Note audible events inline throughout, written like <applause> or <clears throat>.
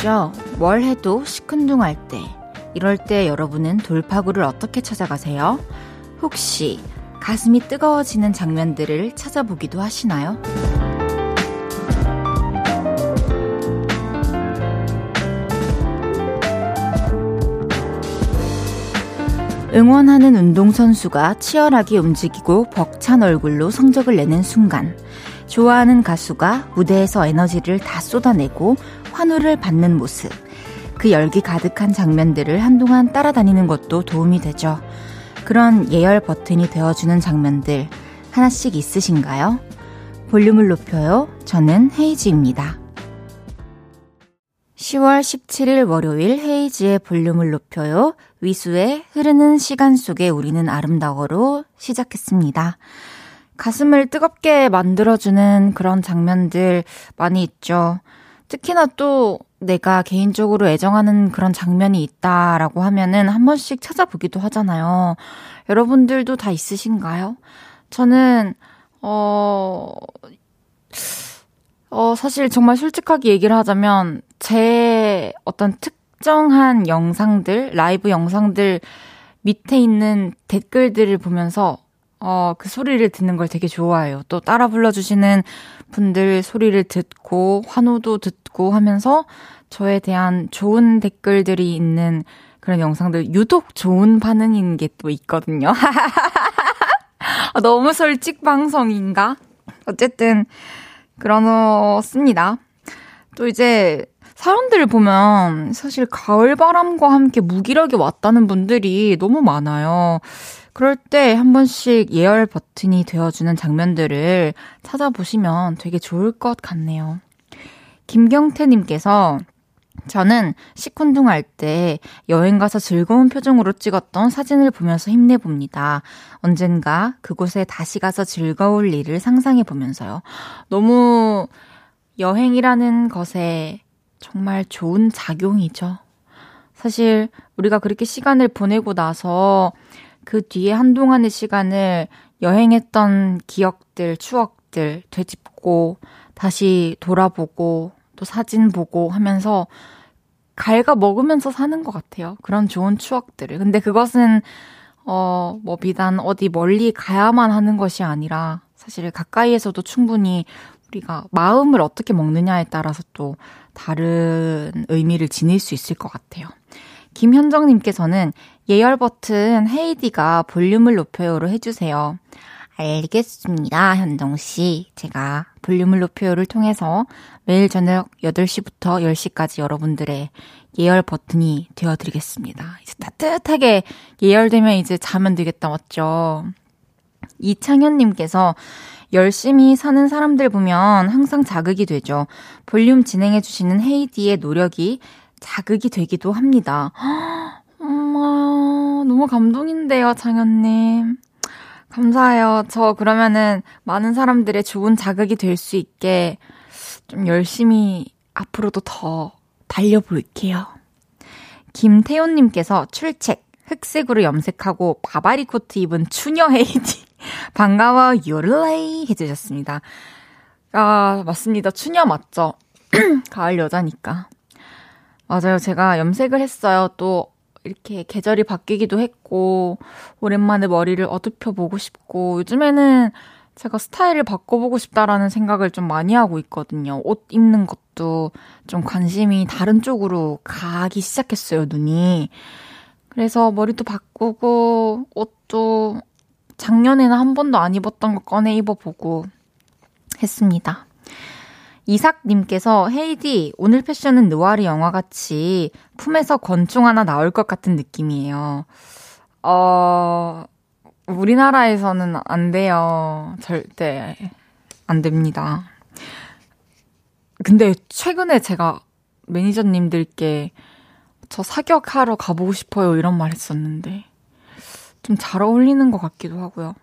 있죠. 뭘 해도 시큰둥할 때. 이럴 때 여러분은 돌파구를 어떻게 찾아가세요? 혹시 가슴이 뜨거워지는 장면들을 찾아보기도 하시나요? 응원하는 운동선수가 치열하게 움직이고 벅찬 얼굴로 성적을 내는 순간, 좋아하는 가수가 무대에서 에너지를 다 쏟아내고 환호를 받는 모습, 그 열기 가득한 장면들을 한동안 따라다니는 것도 도움이 되죠. 그런 예열 버튼이 되어주는 장면들 하나씩 있으신가요? 볼륨을 높여요. 저는 헤이지입니다. 10월 17일 월요일 헤이지의 볼륨을 높여요. 위수의 흐르는 시간 속에 우리는 아름다워로 시작했습니다. 가슴을 뜨겁게 만들어주는 그런 장면들 많이 있죠. 특히나 또 내가 개인적으로 애정하는 그런 장면이 있다라고 하면은 한 번씩 찾아보기도 하잖아요. 여러분들도 다 있으신가요? 저는, 어, 어, 사실 정말 솔직하게 얘기를 하자면, 제 어떤 특정한 영상들, 라이브 영상들 밑에 있는 댓글들을 보면서, 어, 그 소리를 듣는 걸 되게 좋아해요. 또 따라 불러주시는 분들 소리를 듣고, 환호도 듣고 하면서 저에 대한 좋은 댓글들이 있는 그런 영상들, 유독 좋은 반응인 게 또 있거든요. <laughs> 너무 솔직 방송인가? 어쨌든, 그렇습니다. 또 이제 사연들을 보면 사실 가을 바람과 함께 무기력이 왔다는 분들이 너무 많아요. 그럴 때 한 번씩 예열 버튼이 되어주는 장면들을 찾아보시면 되게 좋을 것 같네요. 김경태님께서 저는 시큰둥 할 때 여행 가서 즐거운 표정으로 찍었던 사진을 보면서 힘내봅니다. 언젠가 그곳에 다시 가서 즐거울 일을 상상해 보면서요. 너무 여행이라는 것에 정말 좋은 작용이죠. 사실 우리가 그렇게 시간을 보내고 나서 그 뒤에 한동안의 시간을 여행했던 기억들, 추억들 되짚고 다시 돌아보고 또 사진 보고 하면서 갈가 먹으면서 사는 것 같아요. 그런 좋은 추억들을. 근데 그것은, 어, 뭐, 비단 어디 멀리 가야만 하는 것이 아니라, 사실 가까이에서도 충분히 우리가 마음을 어떻게 먹느냐에 따라서 또 다른 의미를 지닐 수 있을 것 같아요. 김현정님께서는 예열 버튼 헤이디가 볼륨을 높여요로 해주세요. 알겠습니다, 현정씨. 제가 볼륨을 높여요를 통해서 매일 저녁 8시부터 10시까지 여러분들의 예열 버튼이 되어드리겠습니다. 이제 따뜻하게 예열되면 이제 자면 되겠다, 맞죠? 이창현님께서 열심히 사는 사람들 보면 항상 자극이 되죠. 볼륨 진행해주시는 헤이디의 노력이 자극이 되기도 합니다. 엄마, 너무 감동인데요, 창현님. 감사해요. 저 그러면은 많은 사람들의 좋은 자극이 될 수 있게 좀 열심히 앞으로도 더 달려볼게요. 김태훈님께서 출첵, 흑색으로 염색하고 바바리 코트 입은 추녀 헤이디. <laughs> 반가워, 요를레이 해주셨습니다. 아, 맞습니다. 추녀 맞죠? <clears throat> 가을 여자니까. 맞아요. 제가 염색을 했어요. 또 이렇게 계절이 바뀌기도 했고, 오랜만에 머리를 어둡혀 보고 싶고, 요즘에는 제가 스타일을 바꿔보고 싶다라는 생각을 좀 많이 하고 있거든요. 옷 입는 것도 좀 관심이 다른 쪽으로 가기 시작했어요, 눈이. 그래서 머리도 바꾸고, 옷도 작년에는 한 번도 안 입었던 거 꺼내 입어보고 했습니다. 이삭님께서 헤이디 오늘 패션은 느와르 영화같이 품에서 권총 하나 나올 것 같은 느낌이에요. 어, 우리나라에서는 안 돼요. 절대 안 됩니다. 근데 최근에 제가 매니저님들께 저 사격하러 가보고 싶어요 이런 말 했었는데 좀 잘 어울리는 것 같기도 하고요.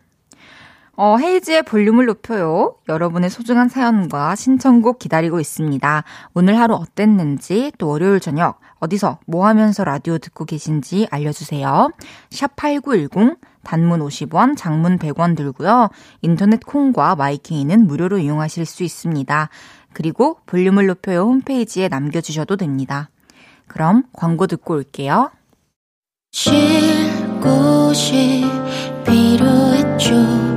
어, 헤이즈의 볼륨을 높여요. 여러분의 소중한 사연과 신청곡 기다리고 있습니다. 오늘 하루 어땠는지, 또 월요일 저녁 어디서 뭐 하면서 라디오 듣고 계신지 알려주세요. 샵 8910, 단문 50원, 장문 100원 들고요. 인터넷 콩과 마이케이는 무료로 이용하실 수 있습니다. 그리고 볼륨을 높여요 홈페이지에 남겨주셔도 됩니다. 그럼 광고 듣고 올게요. 쉴 곳이 필요했죠.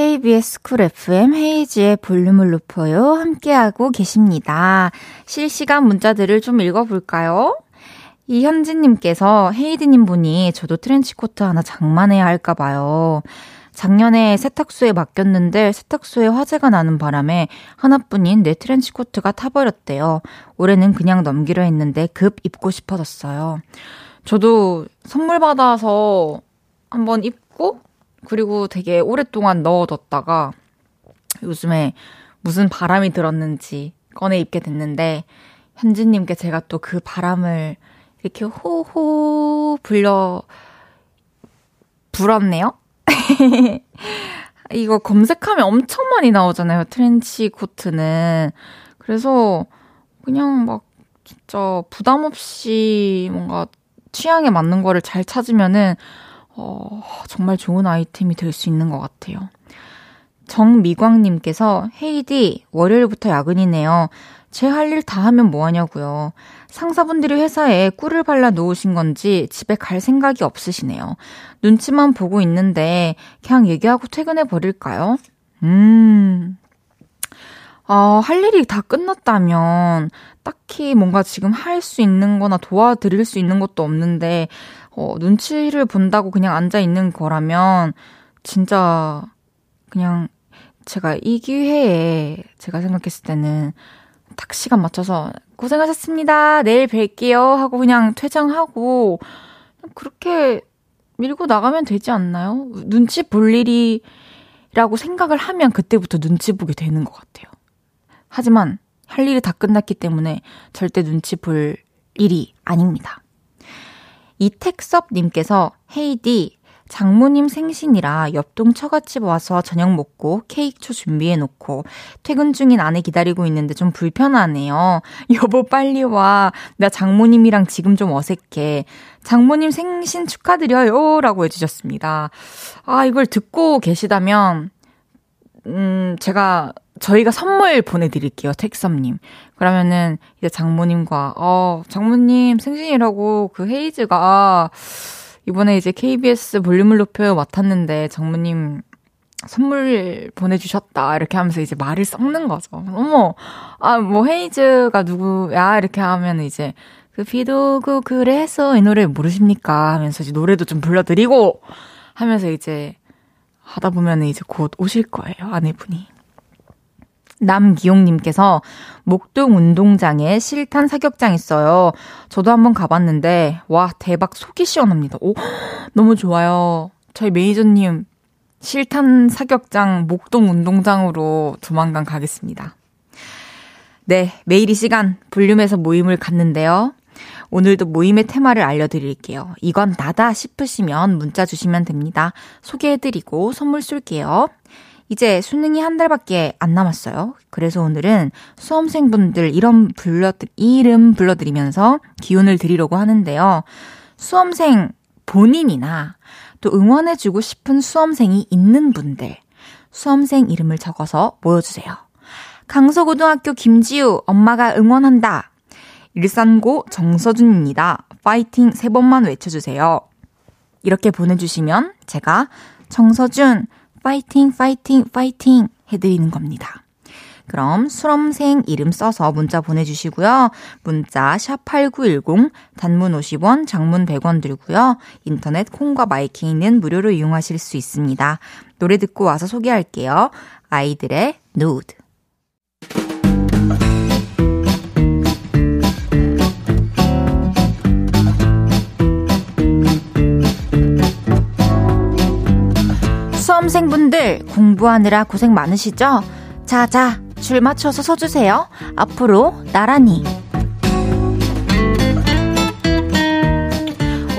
KBS Cool FM 헤이즈의 볼륨을 높여요. 함께하고 계십니다. 실시간 문자들을 좀 읽어볼까요? 이현진님께서 헤이디님 보니 저도 트렌치코트 하나 장만해야 할까봐요. 작년에 세탁소에 맡겼는데 세탁소에 화재가 나는 바람에 하나뿐인 내 트렌치코트가 타버렸대요. 올해는 그냥 넘기려 했는데 급 입고 싶어졌어요. 저도 선물 받아서 한번 입고 그리고 되게 오랫동안 넣어뒀다가 요즘에 무슨 바람이 들었는지 꺼내 입게 됐는데 현진님께 제가 또 그 바람을 이렇게 호호 불려 불었네요. <laughs> 이거 검색하면 엄청 많이 나오잖아요. 트렌치 코트는. 그래서 그냥 막 진짜 부담 없이 뭔가 취향에 맞는 거를 잘 찾으면은 어, 정말 좋은 아이템이 될 수 있는 것 같아요. 정미광님께서 헤이디 월요일부터 야근이네요. 제 할 일 다 하면 뭐 하냐고요. 상사분들이 회사에 꿀을 발라 놓으신 건지 집에 갈 생각이 없으시네요. 눈치만 보고 있는데 그냥 얘기하고 퇴근해 버릴까요? 음. 어, 할 일이 다 끝났다면 딱히 뭔가 지금 할 수 있는 거나 도와드릴 수 있는 것도 없는데 어, 눈치를 본다고 그냥 앉아 있는 거라면 진짜 그냥 제가 이 기회에 제가 생각했을 때는 딱 시간 맞춰서 고생하셨습니다. 내일 뵐게요. 하고 그냥 퇴장하고 그렇게 밀고 나가면 되지 않나요? 눈치 볼 일이라고 생각을 하면 그때부터 눈치 보게 되는 것 같아요. 하지만 할 일이 다 끝났기 때문에 절대 눈치 볼 일이 아닙니다. 이택섭님께서 헤이디 장모님 생신이라 옆동 처갓집 와서 저녁 먹고 케이크초 준비해 놓고 퇴근 중인 아내 기다리고 있는데 좀 불편하네요. <laughs> 여보 빨리 와. 나 장모님이랑 지금 좀 어색해. 장모님 생신 축하드려요. 라고 해주셨습니다. 아, 이걸 듣고 계시다면, 음, 제가, 저희가 선물 보내드릴게요. 택섭님. 그러면은, 이제 장모님과, 어, 장모님 생신이라고 그 헤이즈가, 이번에 이제 KBS 볼륨을 높여 맡았는데 장모님 선물 보내주셨다. 이렇게 하면서 이제 말을 섞는 거죠. 어머, 아, 뭐 헤이즈가 누구야? 이렇게 하면 이제 그 비도 오고 그래서 이 노래 모르십니까? 하면서 이제 노래도 좀 불러드리고 하면서 이제 하다 보면 이제 곧 오실 거예요. 아내분이. 남기용님께서 목동 운동장에 실탄 사격장 있어요. 저도 한번 가봤는데, 와, 대박 속이 시원합니다. 오, <gasps> 너무 좋아요. 저희 매니저님 실탄 사격장 목동 운동장으로 조만간 가겠습니다. 네, 매일 이 시간 볼륨에서 모임을 갖는데요. 오늘도 모임의 테마를 알려드릴게요. 이건 나다 싶으시면 문자 주시면 됩니다. 소개해드리고 선물 쏠게요. 이제 수능이 한 달밖에 안 남았어요. 그래서 오늘은 수험생분들 이름 불러 이름 불러드리면서 기운을 드리려고 하는데요. 수험생 본인이나 또 응원해주고 싶은 수험생이 있는 분들 수험생 이름을 적어서 모여주세요. 강서고등학교 김지우 엄마가 응원한다. 일산고 정서준입니다. 파이팅 세 번만 외쳐주세요. 이렇게 보내주시면 제가 정서준 파이팅, 파이팅, 파이팅 해드리는 겁니다. 그럼 수험생 이름 써서 문자 보내주시고요. 문자 샵8910 단문 50원, 장문 100원 들고요. 인터넷 콩과 마이킹는 무료로 이용하실 수 있습니다. 노래 듣고 와서 소개할게요. 아이들의 누드. 수험생분들 공부하느라 고생 많으시죠? 자, 자, 줄 맞춰서 서주세요. 앞으로 나란히.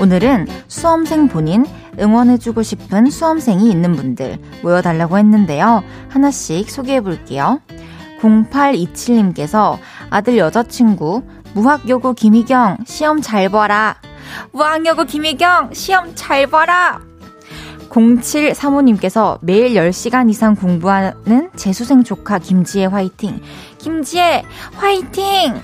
오늘은 수험생 본인 응원해주고 싶은 수험생이 있는 분들 모여달라고 했는데요. 하나씩 소개해 볼게요. 0827님께서 아들 여자친구 무학여고 김희경 시험 잘 봐라. 무학여고 김희경 시험 잘 봐라. 07 사모님께서 매일 10시간 이상 공부하는 재수생 조카 김지혜 화이팅. 김지혜 화이팅!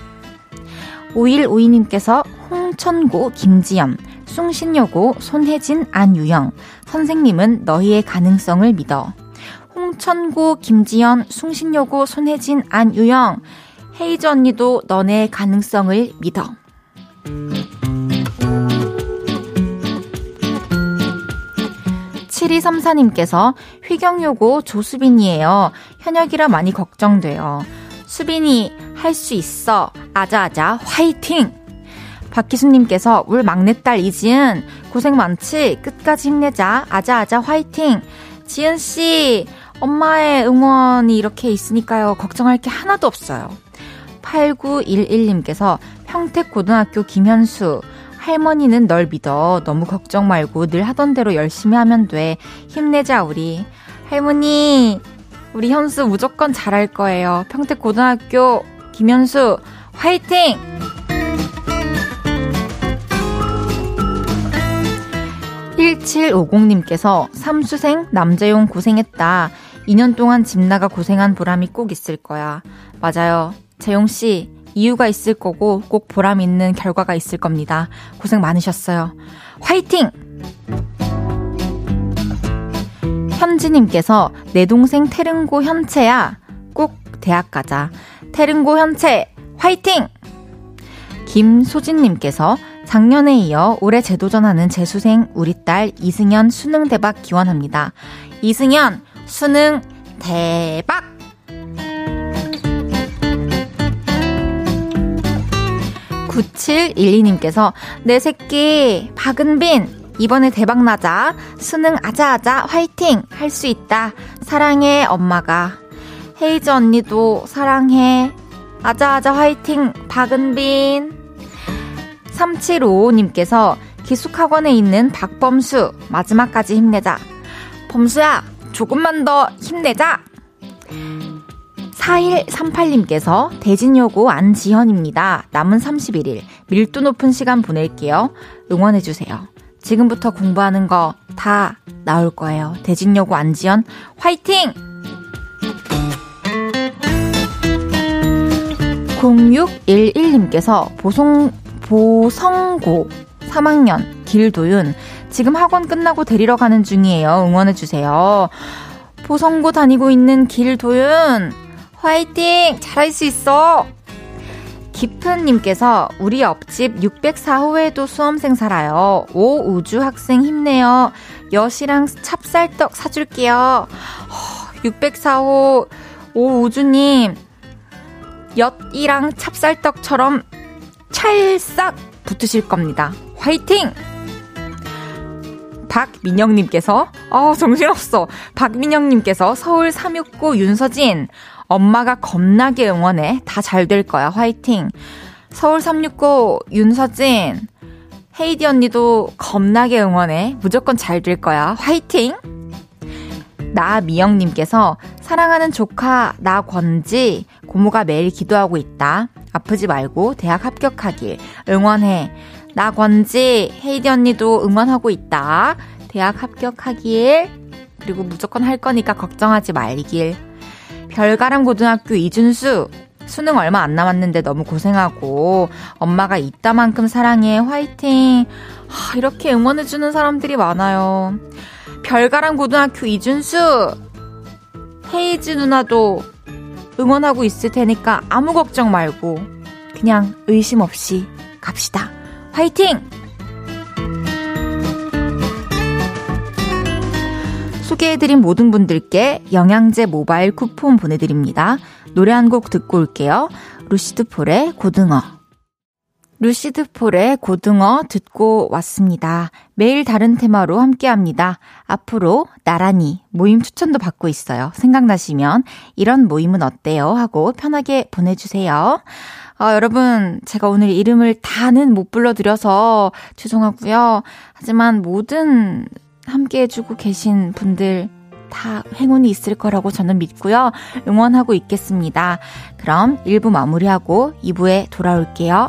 5152님께서 홍천고 김지연, 숭신여고 손혜진 안유영, 선생님은 너희의 가능성을 믿어. 홍천고 김지연, 숭신여고 손혜진 안유영, 헤이즈 언니도 너네 가능성을 믿어. 7234님께서 휘경요고 조수빈이에요. 현역이라 많이 걱정돼요. 수빈이 할 수 있어. 아자아자 화이팅! 박희수님께서 울 막내딸 이지은 고생 많지? 끝까지 힘내자. 아자아자 화이팅! 지은씨, 엄마의 응원이 이렇게 있으니까요. 걱정할 게 하나도 없어요. 8911님께서 평택고등학교 김현수, 할머니는 널 믿어. 너무 걱정 말고 늘 하던 대로 열심히 하면 돼. 힘내자, 우리. 할머니, 우리 현수 무조건 잘할 거예요. 평택 고등학교 김현수, 화이팅! (1750님께서) 삼수생 남자용 고생했다 2년 동안 집 나가 고생한 보람이 꼭 있을 거야 맞아요 재용 씨 이유가 있을 거고 꼭 보람 있는 결과가 있을 겁니다. 고생 많으셨어요. 화이팅! 현지님께서 내 동생 태릉고 현채야. 꼭 대학 가자. 태릉고 현채 화이팅! 김소진님께서 작년에 이어 올해 재도전하는 재수생 우리 딸 이승연 수능 대박 기원합니다. 이승연 수능 대박! 9712님께서 내 새끼 박은빈 이번에 대박 나자. 수능 아자아자 화이팅! 할 수 있다. 사랑해 엄마가. 헤이즈 언니도 사랑해. 아자아자 화이팅 박은빈. 3755님께서 기숙학원에 있는 박범수 마지막까지 힘내자. 범수야 조금만 더 힘내자 4138님께서 대진여고 안지현입니다. 남은 31일 밀도 높은 시간 보낼게요. 응원해주세요. 지금부터 공부하는 거 다 나올 거예요. 대진여고 안지현 화이팅! 0611님께서 보송, 보성고 3학년 길도윤 지금 학원 끝나고 데리러 가는 중이에요. 응원해주세요. 보성고 다니고 있는 길도윤 화이팅! 잘할 수 있어! 깊은님께서 우리 옆집 604호에도 수험생 살아요. 오 우주 학생 힘내요. 여시랑 찹쌀떡 사줄게요. 604호 오 우주님 엿이랑 찹쌀떡처럼 찰싹 붙으실 겁니다. 화이팅! 박민영님께서, 어, 정신없어. 박민영님께서 서울 369 윤서진, 엄마가 겁나게 응원해. 다 잘 될 거야. 화이팅. 서울 369 윤서진. 헤이디 언니도 겁나게 응원해. 무조건 잘 될 거야. 화이팅! 나미영님께서 사랑하는 조카 나권지 고모가 매일 기도하고 있다. 아프지 말고 대학 합격하길 응원해. 나권지 헤이디 언니도 응원하고 있다. 대학 합격하길 그리고 무조건 할 거니까 걱정하지 말길. 별가람 고등학교 이준수. 수능 얼마 안 남았는데 너무 고생하고 엄마가 이따만큼 사랑해 화이팅. 하, 이렇게 응원해주는 사람들이 많아요. 별가람 고등학교 이준수. 헤이즈 누나도 응원하고 있을 테니까 아무 걱정 말고 그냥 의심 없이 갑시다. 화이팅 소개해드린 모든 분들께 영양제 모바일 쿠폰 보내드립니다. 노래 한 곡 듣고 올게요. 루시드 폴의 고등어. 루시드 폴의 고등어 듣고 왔습니다. 매일 다른 테마로 함께 합니다. 앞으로 나란히 모임 추천도 받고 있어요. 생각나시면 이런 모임은 어때요? 하고 편하게 보내주세요. 아, 여러분, 제가 오늘 이름을 다는 못 불러드려서 죄송하고요. 하지만 모든 함께 해주고 계신 분들 다 행운이 있을 거라고 저는 믿고요. 응원하고 있겠습니다. 그럼 1부 마무리하고 2부에 돌아올게요.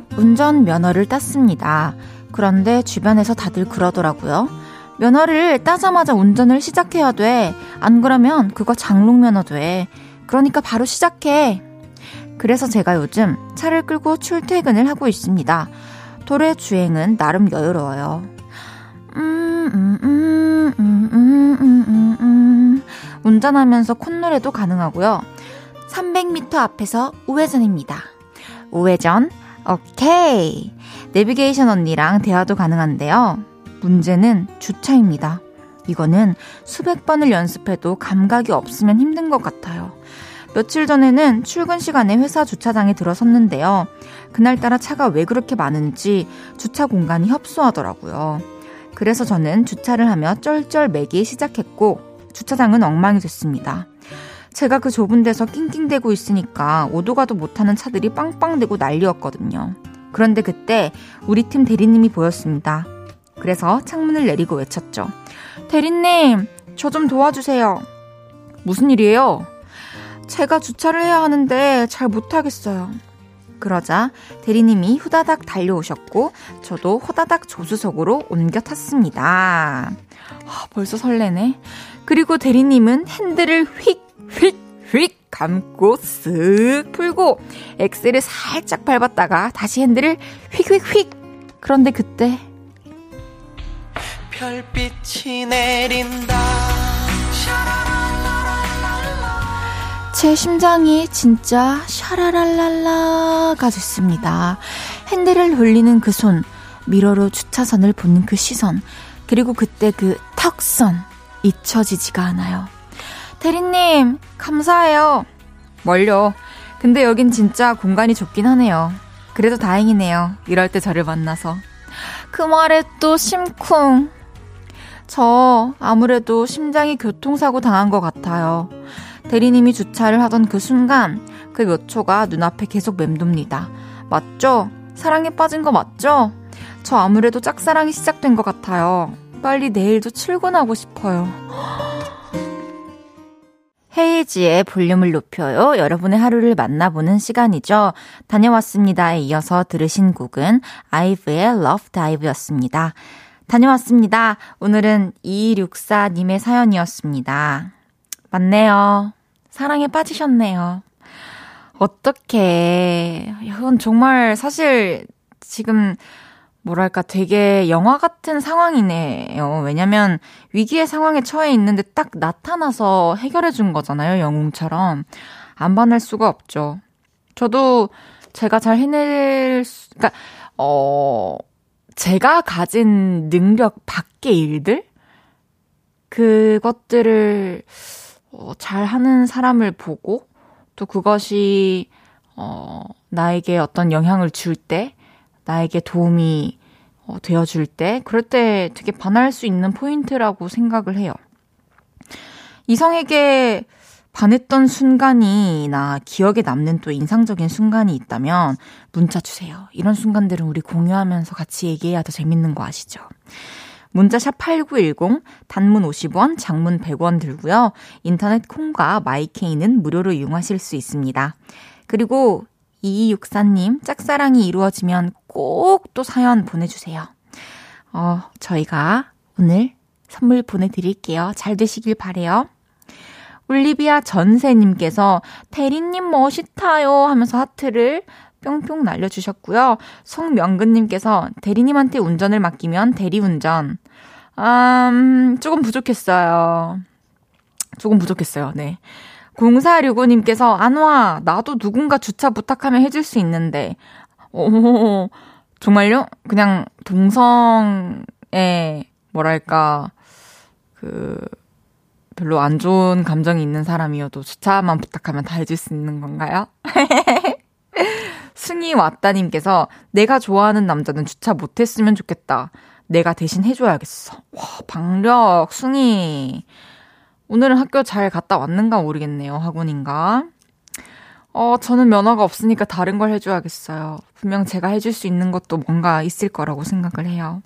운전 면허를 땄습니다. 그런데 주변에서 다들 그러더라고요. 면허를 따자마자 운전을 시작해야 돼. 안 그러면 그거 장롱 면허 돼. 그러니까 바로 시작해. 그래서 제가 요즘 차를 끌고 출퇴근을 하고 있습니다. 도로의 주행은 나름 여유로워요. 음, 음, 음, 운전하면서 콧노래도 가능하고요. 300m 앞에서 우회전입니다. 우회전, 오케이. 내비게이션 언니랑 대화도 가능한데요. 문제는 주차입니다. 이거는 수백 번을 연습해도 감각이 없으면 힘든 것 같아요. 며칠 전에는 출근 시간에 회사 주차장에 들어섰는데요. 그날따라 차가 왜 그렇게 많은지 주차 공간이 협소하더라고요. 그래서 저는 주차를 하며 쩔쩔 매기 시작했고 주차장은 엉망이 됐습니다. 제가 그 좁은 데서 낑낑대고 있으니까 오도 가도 못하는 차들이 빵빵대고 난리였거든요. 그런데 그때 우리 팀 대리님이 보였습니다. 그래서 창문을 내리고 외쳤죠. 대리님, 저 좀 도와주세요. 무슨 일이에요? 제가 주차를 해야 하는데 잘 못하겠어요. 그러자 대리님이 후다닥 달려오셨고 저도 호다닥 조수석으로 옮겨 탔습니다. 아, 벌써 설레네. 그리고 대리님은 핸들을 휙, 휙, 휙 감고 쓱 풀고 엑셀을 살짝 밟았다가 다시 핸들을 휙, 휙, 휙. 그런데 그때 별빛이 내린다. 제 심장이 진짜 샤라랄랄라가 됐습니다. 핸들을 돌리는 그 손, 미러로 주차선을 보는 그 시선, 그리고 그때 그 턱선 잊혀지지가 않아요. 대리님, 감사해요. 멀려. 근데 여긴 진짜 공간이 좁긴 하네요. 그래도 다행이네요. 이럴 때 저를 만나서. 그 말에 또 심쿵. 저 아무래도 심장이 교통사고 당한 것 같아요. 대리님이 주차를 하던 그 순간 그 몇 초가 눈앞에 계속 맴돕니다. 맞죠? 사랑에 빠진 거 맞죠? 저 아무래도 짝사랑이 시작된 것 같아요. 빨리 내일도 출근하고 싶어요. 헤이지의 볼륨을 높여요. 여러분의 하루를 만나보는 시간이죠. 다녀왔습니다에 이어서 들으신 곡은 아이브의 Love Dive였습니다. 다녀왔습니다. 오늘은 2264님의 사연이었습니다. 맞네요. 사랑에 빠지셨네요. 어떻게 이건 정말 사실 지금 뭐랄까 되게 영화 같은 상황이네요. 왜냐면 위기의 상황에 처해 있는데 딱 나타나서 해결해 준 거잖아요. 영웅처럼. 안 반할 수가 없죠. 저도 제가 잘 해낼 수, 그니까, 어, 제가 가진 능력 밖의 일들? 그것들을 어, 잘 하는 사람을 보고 또 그것이 어, 나에게 어떤 영향을 줄 때, 나에게 도움이 어, 되어줄 때, 그럴 때 되게 반할 수 있는 포인트라고 생각을 해요. 이성에게 반했던 순간이나 기억에 남는 또 인상적인 순간이 있다면 문자 주세요. 이런 순간들은 우리 공유하면서 같이 얘기해야 더 재밌는 거 아시죠? 문자 샵 8910 단문 50원, 장문 100원 들고요. 인터넷 콩과 마이케이는 무료로 이용하실 수 있습니다. 그리고 2264님 짝사랑이 이루어지면 꼭 또 사연 보내주세요. 어, 저희가 오늘 선물 보내드릴게요. 잘 되시길 바래요. 올리비아 전세님께서 대리님 멋있다요 하면서 하트를 뿅뿅 날려주셨고요. 송명근님께서 대리님한테 운전을 맡기면 대리운전. 음, 조금 부족했어요. 조금 부족했어요. 네. 0465님께서 안 와. 나도 누군가 주차 부탁하면 해줄 수 있는데. 오, 정말요? 그냥 동성에 뭐랄까 그 별로 안 좋은 감정이 있는 사람이어도 주차만 부탁하면 다 해줄 수 있는 건가요? <laughs> 승희 왔다님께서 내가 좋아하는 남자는 주차 못했으면 좋겠다. 내가 대신 해줘야겠어. 와, 방력, 승희. 오늘은 학교 잘 갔다 왔는가 모르겠네요. 학원인가? 어, 저는 면허가 없으니까 다른 걸 해줘야겠어요. 분명 제가 해줄 수 있는 것도 뭔가 있을 거라고 생각을 해요.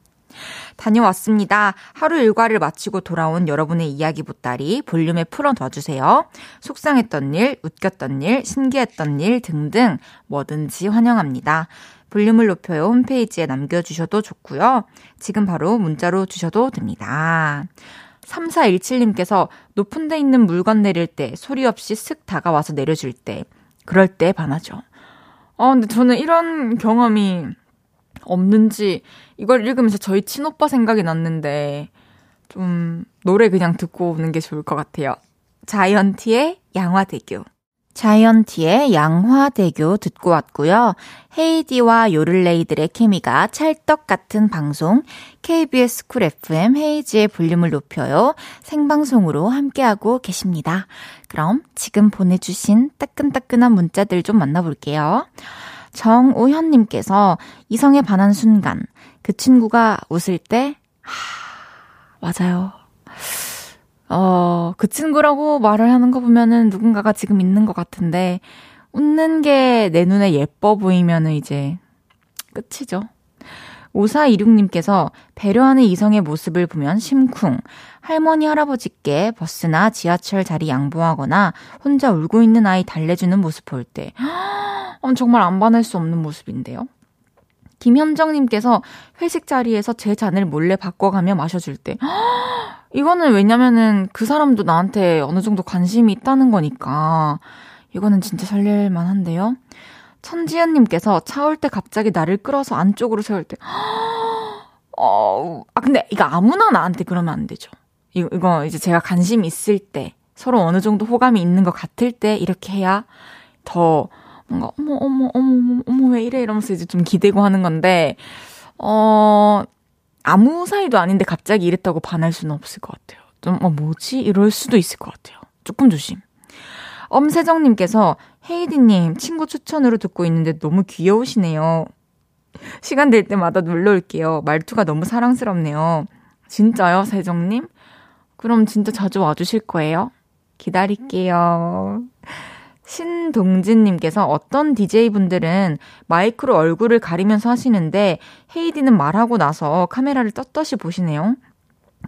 다녀왔습니다. 하루 일과를 마치고 돌아온 여러분의 이야기 보따리 볼륨에 풀어놔주세요. 속상했던 일, 웃겼던 일, 신기했던 일 등등 뭐든지 환영합니다. 볼륨을 높여요 홈페이지에 남겨주셔도 좋고요. 지금 바로 문자로 주셔도 됩니다. 3417님께서 높은 데 있는 물건 내릴 때 소리 없이 쓱 다가와서 내려줄 때 그럴 때 반하죠. 어, 근데 저는 이런 경험이 없는지 이걸 읽으면서 저희 친오빠 생각이 났는데 좀 노래 그냥 듣고 오는 게 좋을 것 같아요. 자이언티의 양화대교. 자이언티의 양화대교 듣고 왔고요. 헤이디와 요를레이들의 케미가 찰떡 같은 방송 KBS 쿨 FM 헤이지의 볼륨을 높여요. 생방송으로 함께하고 계십니다. 그럼 지금 보내주신 따끈따끈한 문자들 좀 만나볼게요. 정오현님께서 이성에 반한 순간, 그 친구가 웃을 때, 하, 맞아요. 어, 그 친구라고 말을 하는 거 보면은 누군가가 지금 있는 것 같은데, 웃는 게 내 눈에 예뻐 보이면은 이제 끝이죠. 5426님께서 배려하는 이성의 모습을 보면 심쿵. 할머니, 할아버지께 버스나 지하철 자리 양보하거나 혼자 울고 있는 아이 달래주는 모습 볼 때. <gasps> 어, 정말 안 반할 수 없는 모습인데요. 김현정님께서 회식 자리에서 제 잔을 몰래 바꿔가며 마셔줄 때. <gasps> 이거는 왜냐면은 그 사람도 나한테 어느 정도 관심이 있다는 거니까. 이거는 진짜 설렐만 한데요. 천지연님께서 차올 때 갑자기 나를 끌어서 안쪽으로 세울 때. <gasps> 어, 아, 근데 이거 아무나 나한테 그러면 안 되죠. 이거, 이거 이제 제가 관심 있을 때, 서로 어느 정도 호감이 있는 것 같을 때 이렇게 해야 더 뭔가 어머 어머 어머 어머 왜 이래 이러면서 이제 좀 기대고 하는 건데 어 아무 사이도 아닌데 갑자기 이랬다고 반할 수는 없을 것 같아요. 좀 어 뭐지 이럴 수도 있을 것 같아요. 조금 조심. 엄세정님께서 헤이디님 친구 추천으로 듣고 있는데 너무 귀여우시네요. 시간 될 때마다 놀러 올게요. 말투가 너무 사랑스럽네요. 진짜요, 세정님? 그럼 진짜 자주 와주실 거예요? 기다릴게요. 신동진님께서 어떤 DJ분들은 마이크로 얼굴을 가리면서 하시는데 헤이디는 말하고 나서 카메라를 떳떳이 보시네요.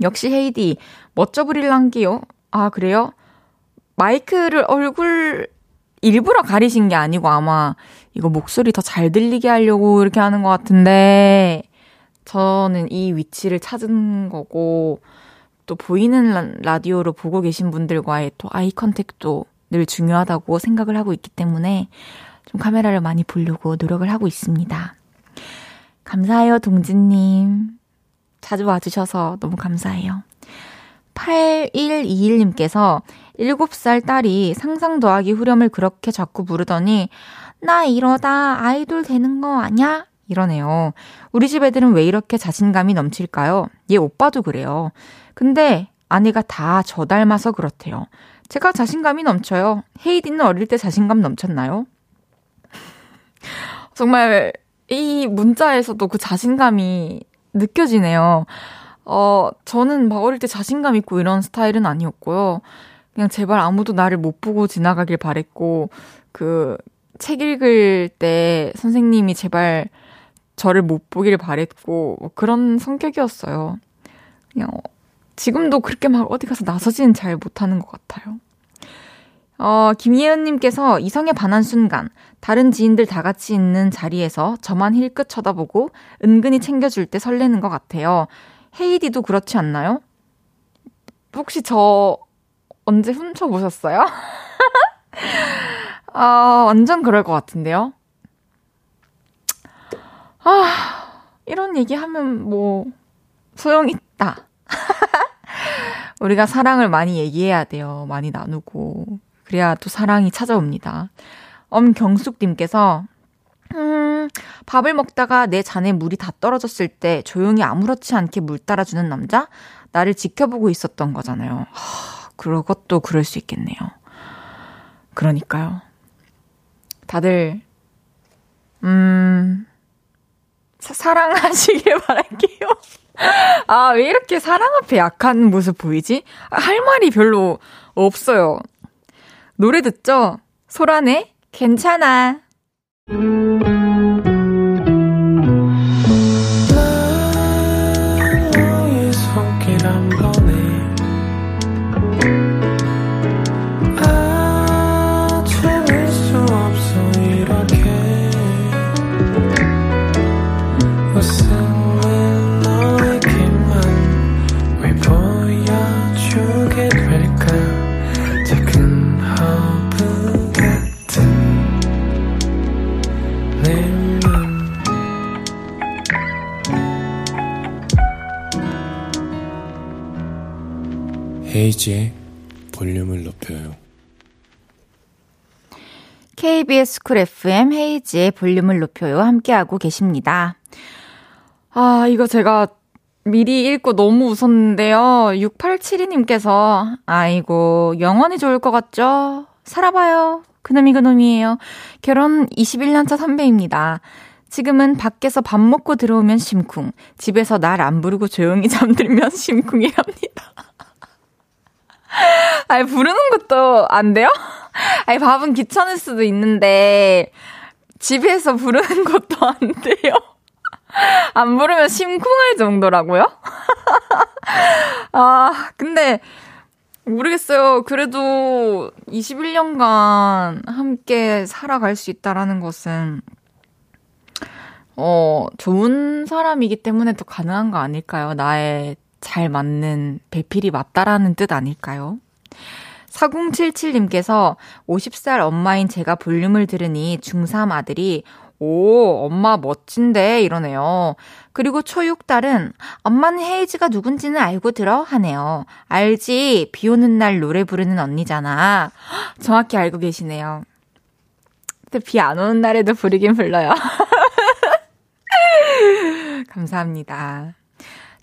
역시 헤이디 멋져 부릴랑기요. 아 그래요? 마이크를 얼굴 일부러 가리신 게 아니고 아마 이거 목소리 더 잘 들리게 하려고 이렇게 하는 것 같은데 저는 이 위치를 찾은 거고 또 보이는 라디오로 보고 계신 분들과의 또 eye contact도 늘 중요하다고 생각을 하고 있기 때문에 좀 카메라를 많이 보려고 노력을 하고 있습니다. 감사해요, 동진님. 자주 와주셔서 너무 감사해요. 8121님께서 7살 딸이 상상 더하기 후렴을 그렇게 자꾸 부르더니 나 이러다 아이돌 되는 거 아냐? 이러네요. 우리 집 애들은 왜 이렇게 자신감이 넘칠까요? 얘 오빠도 그래요. 근데 아내가 다 저 닮아서 그렇대요. 제가 자신감이 넘쳐요. 헤이디는 어릴 때 자신감 넘쳤나요? <laughs> 정말 이 문자에서도 그 자신감이 느껴지네요. 어, 저는 막 어릴 때 자신감 있고 이런 스타일은 아니었고요. 그냥 제발 아무도 나를 못 보고 지나가길 바랬고, 그, 책 읽을 때 선생님이 제발 저를 못 보길 바랬고, 뭐 그런 성격이었어요. 그냥, 지금도 그렇게 막 어디 가서 나서지는 잘 못하는 것 같아요. 어, 김예은님께서 이성에 반한 순간, 다른 지인들 다 같이 있는 자리에서 저만 힐끗 쳐다보고 은근히 챙겨줄 때 설레는 것 같아요. 헤이디도 그렇지 않나요? 혹시 저 언제 훔쳐보셨어요? <laughs> 아, 완전 그럴 것 같은데요? 아, 이런 얘기 하면 뭐, 소용있다. <laughs> 우리가 사랑을 많이 얘기해야 돼요. 많이 나누고. 그래야 또 사랑이 찾아옵니다. 엄경숙님께서, 음, 밥을 먹다가 내 잔에 물이 다 떨어졌을 때 조용히 아무렇지 않게 물 따라주는 남자? 나를 지켜보고 있었던 거잖아요. 하, 그것도 그럴 수 있겠네요. 그러니까요. 다들, 음, 사, 사랑하시길 <laughs> 바랄게요. 아, 왜 이렇게 사랑 앞에 약한 모습 보이지? 할 말이 별로 없어요. 노래 듣죠? 소란의 괜찮아. 헤이지의 볼륨을 높여요. KBS 쿨 FM 헤이지의 볼륨을 높여요. 함께하고 계십니다. 아, 이거 제가 미리 읽고 너무 웃었는데요. 6872님께서, 아이고, 영원히 좋을 것 같죠? 살아봐요. 그놈이 그놈이에요. 결혼 21년차 선배입니다. 지금은 밖에서 밥 먹고 들어오면 심쿵, 집에서 날 안 부르고 조용히 <laughs> 잠들면 심쿵이랍니다. <laughs> 아니, 부르는 것도 안 돼요? <laughs> 아니, 밥은 귀찮을 수도 있는데, 집에서 부르는 <laughs> 것도 안 돼요? 안 부르면 심쿵할 정도라고요? 아, 근데, 모르겠어요. 그래도 21년간 함께 살아갈 수 있다라는 것은, 어, 좋은 사람이기 때문에 또 가능한 거 아닐까요? 나의 잘 맞는 배필이 맞다라는 뜻 아닐까요? 4077님께서 50살 엄마인 제가 볼륨을 들으니 중3 아들이 오, 엄마 멋진데 이러네요. 그리고 초육딸은 엄마는 헤이즈가 누군지는 알고 들어 하네요. 알지? 비 오는 날 노래 부르는 언니잖아. <gasps> 정확히 알고 계시네요. 근데 비 안 오는 날에도 부르긴 불러요. <laughs> 감사합니다.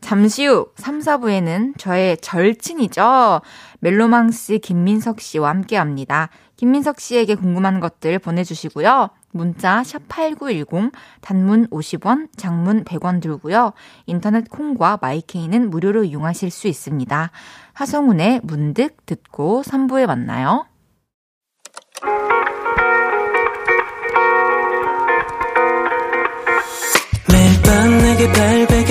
잠시 후 3, 4부에는 저의 절친이죠. 멜로망스 김민석 씨와 함께 합니다. 김민석 씨에게 궁금한 것들 보내주시고요. 문자 샵8910 단문 50원, 장문 100원 들고요. 인터넷 콩과 마이케이는 무료로 이용하실 수 있습니다. 하성운의 문득 듣고 3부에 만나요.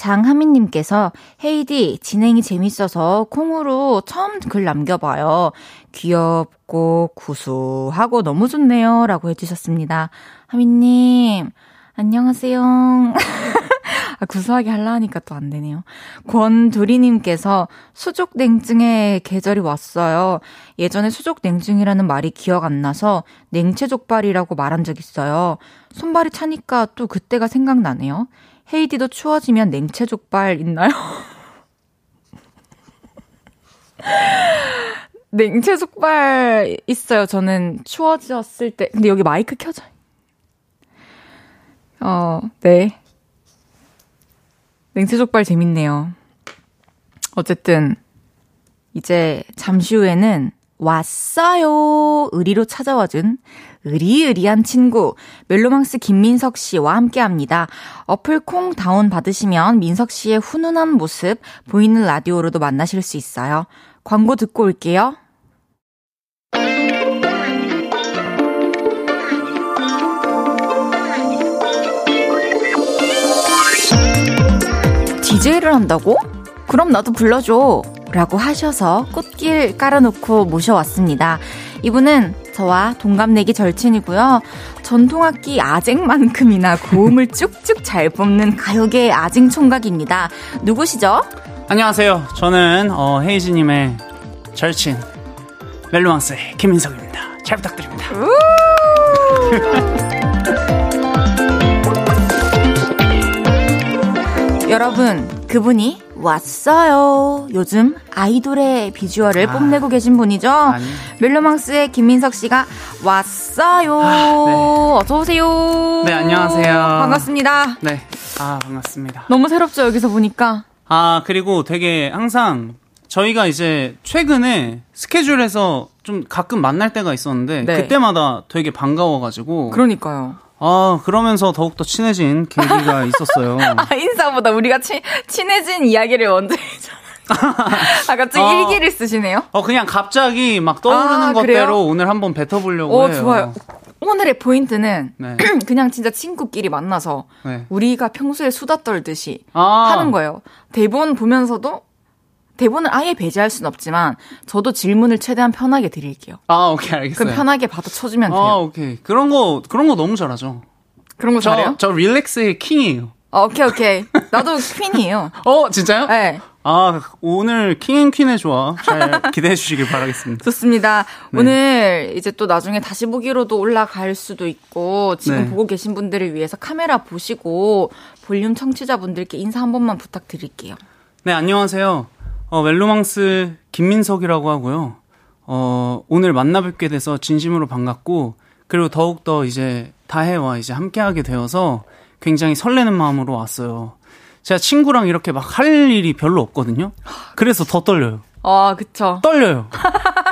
장하민님께서 헤이디 진행이 재밌어서 콩으로 처음 글 남겨봐요. 귀엽고 구수하고 너무 좋네요. 라고 해주셨습니다. 하민님, 안녕하세요. <laughs> 아, 구수하게 할라 하니까 또 안 되네요. 권두리님께서 수족냉증의 계절이 왔어요. 예전에 수족냉증이라는 말이 기억 안 나서 냉채족발이라고 말한 적 있어요. 손발이 차니까 또 그때가 생각나네요. 헤이디도 추워지면 냉채 족발 있나요? <laughs> 냉채 족발 있어요. 저는 추워졌을 때. 근데 여기 마이크 켜져. 어, 네. 냉채 족발 재밌네요. 어쨌든, 이제 잠시 후에는 왔어요. 의리로 찾아와준 의리의리한 친구 멜로망스 김민석 씨와 함께 합니다. 어플 콩 다운 받으시면 민석 씨의 훈훈한 모습 보이는 라디오로도 만나실 수 있어요. 광고 듣고 올게요. DJ를 한다고? 그럼 나도 불러줘. 라고 하셔서 꽃길 깔아놓고 모셔왔습니다. 이분은 저와 동갑내기 절친이고요. 전통악기 아쟁만큼이나 고음을 <laughs> 쭉쭉 잘 뽑는 가요계의 아쟁 총각입니다. 누구시죠? 안녕하세요. 저는 어, 헤이즈님의 절친 멜로망스의 김민석입니다. 잘 부탁드립니다. <laughs> 여러분, 그분이 왔어요. 요즘 아이돌의 비주얼을 아, 뽐내고 계신 분이죠. 아니. 멜로망스의 김민석 씨가 왔어요. 아, 네. 어서 오세요. 네, 안녕하세요. 반갑습니다. 네. 아, 반갑습니다. 너무 새롭죠, 여기서 보니까. 아, 그리고 되게 항상 저희가 이제 최근에 스케줄에서 좀 가끔 만날 때가 있었는데 네. 그때마다 되게 반가워가지고 그러니까요. 아, 그러면서 더욱더 친해진 계기가 <laughs> 있었어요. 아, 인사보다 우리가 치, 친해진 이야기를 먼저 해줘. <laughs> 아, 갑자기 어, 일기를 쓰시네요? 어, 그냥 갑자기 막 떠오르는 아, 것대로 오늘 한번 뱉어보려고 오, 해요. 좋아요. 오늘의 포인트는 네. <clears throat> 그냥 진짜 친구끼리 만나서 네. 우리가 평소에 수다 떨듯이 아. 하는 거예요. 대본 보면서도 대본을 아예 배제할 수는 없지만 저도 질문을 최대한 편하게 드릴게요. 아, 오케이, 알겠어요. 그럼 편하게 받아 쳐주면 돼요. 아, 오케이. 그런 거, 그런 거 너무 잘하죠. 그런 거 저, 잘해요? 저 릴렉스의 킹이에요. 아, 오케이, 오케이. 나도 퀸이에요. <laughs> 어, 진짜요? 네. 아, 오늘 킹앤퀸의 조화 잘 기대해 주시길 바라겠습니다. 좋습니다. 네. 오늘 이제 또 나중에 다시 보기로도 올라갈 수도 있고, 지금 네. 보고 계신 분들을 위해서 카메라 보시고, 볼륨 청취자분들께 인사 한 번만 부탁드릴게요. 네, 안녕하세요. 어, 멜로망스 김민석이라고 하고요. 어, 오늘 만나 뵙게 돼서 진심으로 반갑고, 그리고 더욱더 이제 다혜와 이제 함께하게 되어서 굉장히 설레는 마음으로 왔어요. 제가 친구랑 이렇게 막 할 일이 별로 없거든요. 그래서 더 떨려요. 아, 그쵸. 떨려요. <laughs>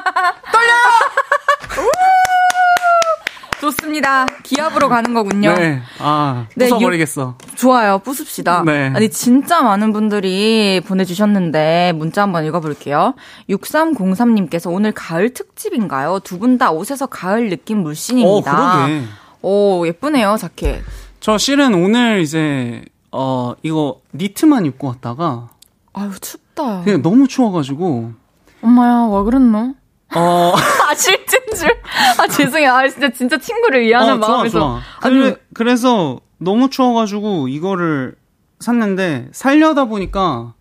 좋습니다. 기압으로 가는 거군요. 네. 아, 부숴버리겠어. 네, 좋아요. 부숩시다. 네. 아니, 진짜 많은 분들이 보내주셨는데, 문자 한번 읽어볼게요. 6303님께서 오늘 가을 특집인가요? 두 분 다 옷에서 가을 느낌 물씬입니다. 어, 그러게. 오, 예쁘네요, 자켓. 저 실은 오늘 이제, 어, 이거 니트만 입고 왔다가. 아유, 춥다. 그냥 너무 추워가지고. 엄마야, 왜 그랬노? 어. <laughs> 아, 실진 줄. 아, 죄송해요. 아, 진짜, 진짜 친구를 위하는 어, 마음에서. 좋아, 좋아. 그래, 그래서 너무 추워가지고 이거를 샀는데, 살려다 보니까,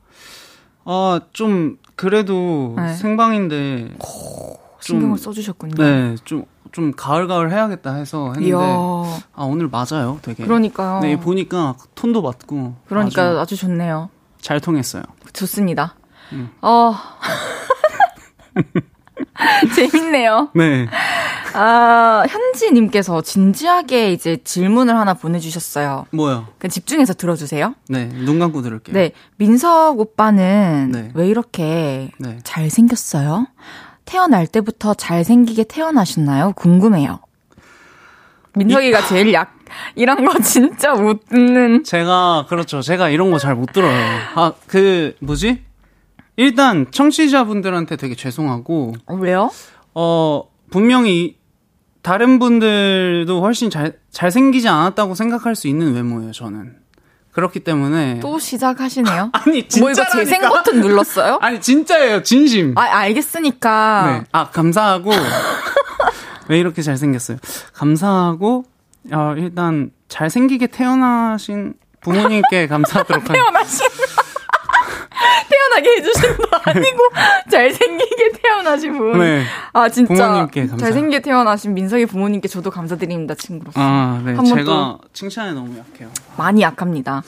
아, 좀, 그래도 네. 생방인데. 오, 신경을 써주셨군요. 네, 좀, 좀 가을가을 해야겠다 해서 했는데. 이야. 아, 오늘 맞아요, 되게. 그러니까요. 네, 보니까 톤도 맞고. 그러니까 아주, 아주 좋네요. 잘 통했어요. 좋습니다. 음. 어. <laughs> <laughs> 재밌네요. 네. 아, 현지님께서 진지하게 이제 질문을 하나 보내주셨어요. 뭐요? 그 집중해서 들어주세요. 네, 눈 감고 들을게요. 네, 민석 오빠는 네. 왜 이렇게 네. 잘생겼어요? 태어날 때부터 잘생기게 태어나셨나요? 궁금해요. 민석이가 이... 제일 약, 이런 거 진짜 못 듣는. 제가, 그렇죠. 제가 이런 거 잘 못 들어요. 아, 그, 뭐지? 일단 청취자분들한테 되게 죄송하고 어, 왜요? 어 분명히 다른 분들도 훨씬 잘 잘생기지 않았다고 생각할 수 있는 외모예요, 저는. 그렇기 때문에 또 시작하시네요. <laughs> 아니 진짜 뭐 이거 재생 버튼 눌렀어요? <laughs> 아니 진짜예요, 진심. 아 알겠으니까. 네. 아 감사하고 <laughs> 왜 이렇게 잘생겼어요? 감사하고 어, 일단 잘생기게 태어나신 부모님께 감사하도록 하겠습니다. 태어나신 태어나게 해주신 거 <laughs> 아니고 잘생기게 태어나신 분. 네. 아 진짜 부모님께 감사. 잘생기게 태어나신 민석이 부모님께 저도 감사드립니다 친구로서. 아 네. 제가 칭찬에 너무 약해요. 많이 약합니다.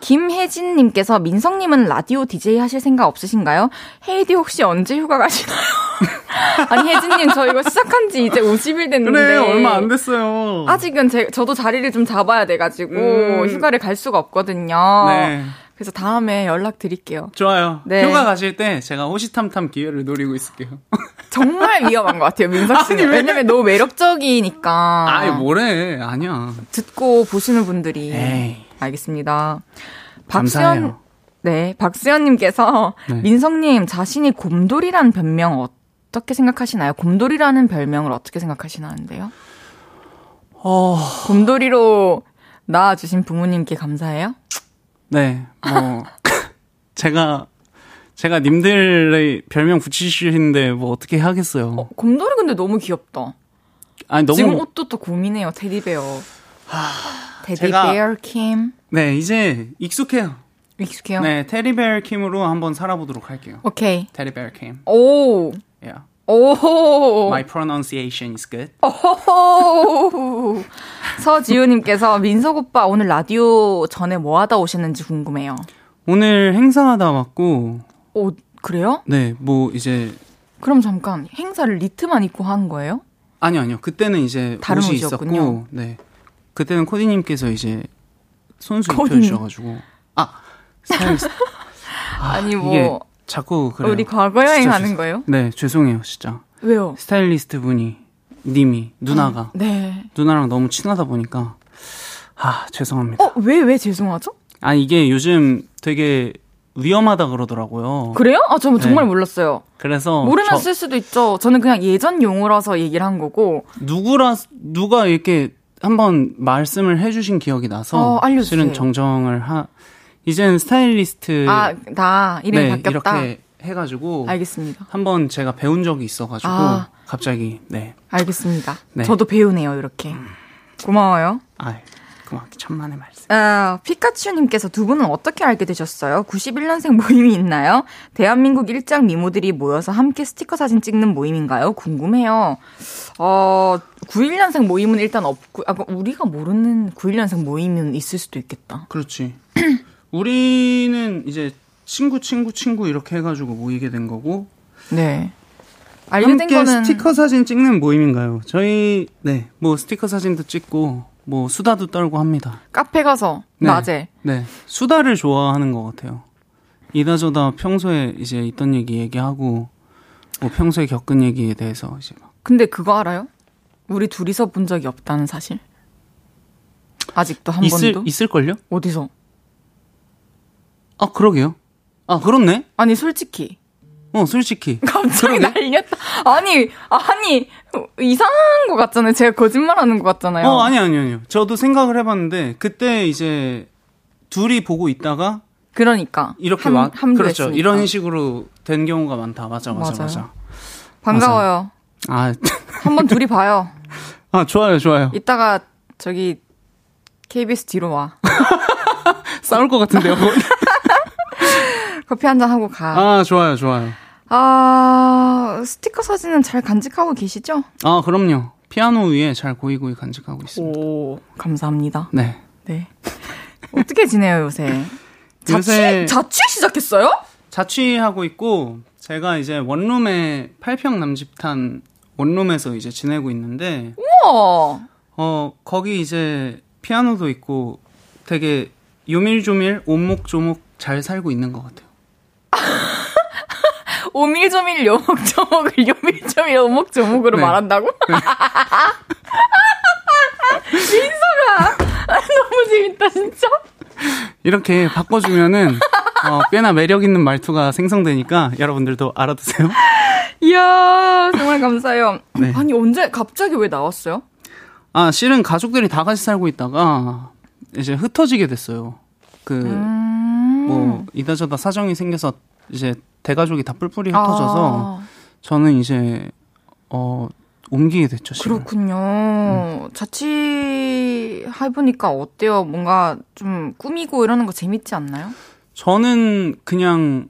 김혜진님께서 민성님은 라디오 DJ 하실 생각 없으신가요? 헤이디 혹시 언제 휴가 가시나요? <laughs> 아니 혜진님 저 이거 시작한 지 이제 50일 됐는데 그래 얼마 안 됐어요. 아직은 제, 저도 자리를 좀 잡아야 돼가지고 음. 휴가를 갈 수가 없거든요. 네. 그래서 다음에 연락 드릴게요. 좋아요. 네. 휴가 가실 때 제가 호시탐탐 기회를 노리고 있을게요. <laughs> 정말 위험한 것 같아요, 민석 씨는. 아니, 왜? 왜냐면 너무 매력적이니까. 아이 뭐래 아니야. 듣고 보시는 분들이. 에이. 알겠습니다. 박수현. 네, 박수현님께서 네. 민성님 자신이 곰돌이라는 별명 어떻게 생각하시나요? 곰돌이라는 별명을 어떻게 생각하시나는데요? 어, 곰돌이로 낳아주신 부모님께 감사해요? 네. 뭐 <laughs> 제가 제가 님들의 별명 붙이시는데 뭐 어떻게 하겠어요. 어, 곰돌이 근데 너무 귀엽다. 아니 너무 지금 옷도 또 곰이네요, 테디베어. 테디베어 킴. 네 이제 익숙해요. 익숙해요? 네 테리베어 킴으로 한번 살아보도록 할게요. 오케이. 테리베어 킴. 오. Yeah. 오. My pronunciation is good. 오호. 서지우님께서 민석 오빠 오늘 라디오 전에 뭐 하다 오셨는지 궁금해요. 오늘 행사하다 왔고 오, 그래요? 네 뭐 이제 그럼 잠깐 행사를 니트만 입고 한 거예요? 아니요 아니요 그때는 이제 다른 옷이 옷이었군요. 있었고 네 그때는 코디님께서 이제 손수. 입혀주셔가지고 아 스타일리스트 <laughs> 아니 뭐 자꾸 그래요. 우리 과거 여행 하는 거예요? 네 죄송해요 진짜 왜요? 스타일리스트 분이 님이 누나가 네. 누나랑 너무 친하다 보니까 아 죄송합니다. 어, 왜, 왜 죄송하죠? 아 이게 요즘 되게 위험하다 그러더라고요. 그래요? 아, 저 정말 네. 몰랐어요. 그래서 모르면 저- 쓸 수도 있죠. 저는 그냥 예전 용어라서 얘기를 한 거고. 누구라 누가 이렇게 한번 말씀을 해주신 기억이 나서 어, 알려주세요. 실은 정정을 하 이제는 스타일리스트 아, 나 이름이 네, 바뀌었다. 이렇게 해가지고 알겠습니다. 한번 제가 배운 적이 있어가지고 아. 갑자기 네 알겠습니다. 네. 저도 배우네요, 이렇게. 고마워요. 아 고맙게 천만의 말씀. 아, 피카츄님께서 두 분은 어떻게 알게 되셨어요? 91년생 모임이 있나요? 대한민국 일장 미모들이 모여서 함께 스티커 사진 찍는 모임인가요? 궁금해요. 어, 91년생 모임은 일단 없고, 아, 우리가 모르는 91년생 모임은 있을 수도 있겠다. 그렇지. <clears throat> 우리는 이제 친구 친구 친구 이렇게 해가지고 모이게 된 거고 네. 알게 된 함께 거는. 스티커 사진 찍는 모임인가요? 저희 네 뭐 스티커 사진도 찍고 뭐 수다도 떨고 합니다. 카페 가서, 네. 낮에. 네 수다를 좋아하는 것 같아요. 이다저다 평소에 이제 있던 얘기 얘기하고 뭐 평소에 겪은 얘기에 대해서 이제 막 근데 그거 알아요? 우리 둘이서 본 적이 없다는 사실. 아직도 한 있을 번도? 있을걸요? 어디서? 아 그러게요. 아 그렇네. 아니, 솔직히. 어 솔직히 <laughs> 갑자기 그러게. 날렸다. 아니, 아니, 이상한 것 같잖아요. 제가 거짓말 하는 것 같잖아요. 어 아니 아니 아니요. 저도 생각을 해봤는데 그때 이제 둘이 보고 있다가 그러니까. 이렇게 함- 와 그렇죠. 했으니까. 이런 식으로 된 경우가 많다. 맞아 맞아 맞아요. 맞아. 반가워요. 아, <laughs> 한번 둘이 봐요. 아 좋아요 좋아요. 이따가 저기 KBS 뒤로 와. <laughs> 싸울 것 같은데요. 커피 한 잔 하고 가. 아 좋아요 좋아요. 아, 스티커 사진은 잘 간직하고 계시죠? 아 그럼요. 피아노 위에 잘 고이고이 간직하고 있습니다. 오, 감사합니다. 네. 네. 어떻게 지내요, 요새? 자취, 요새- 자취 시작했어요? 자취하고 있고 제가 이제 원룸에 8평 남집탄 원룸에서 이제 지내고 있는데 우와. 어 거기 이제 피아노도 있고 되게 요밀조밀 오목조목 잘 살고 있는 것 같아요. 오밀조밀 요목조목을 <laughs> 요밀조밀 오목조목으로 네. 말한다고? <laughs> 민서가 너무 재밌다 진짜. 이렇게 바꿔주면은 어, 꽤나 매력 있는 말투가 생성되니까 여러분들도 알아두세요. 이야 정말 감사해요. 네. 아니 언제 갑자기 왜 나왔어요? 아 실은 가족들이 다 같이 살고 있다가 이제 흩어지게 됐어요. 그뭐 음. 이다저다 사정이 생겨서 이제 대가족이 다 뿔뿔이 흩어져서 아, 저는 이제 어 옮기게 됐죠. 실은. 그렇군요. 음. 자취 해보니까 어때요? 뭔가 좀 꾸미고 이러는 거 재밌지 않나요? 저는 그냥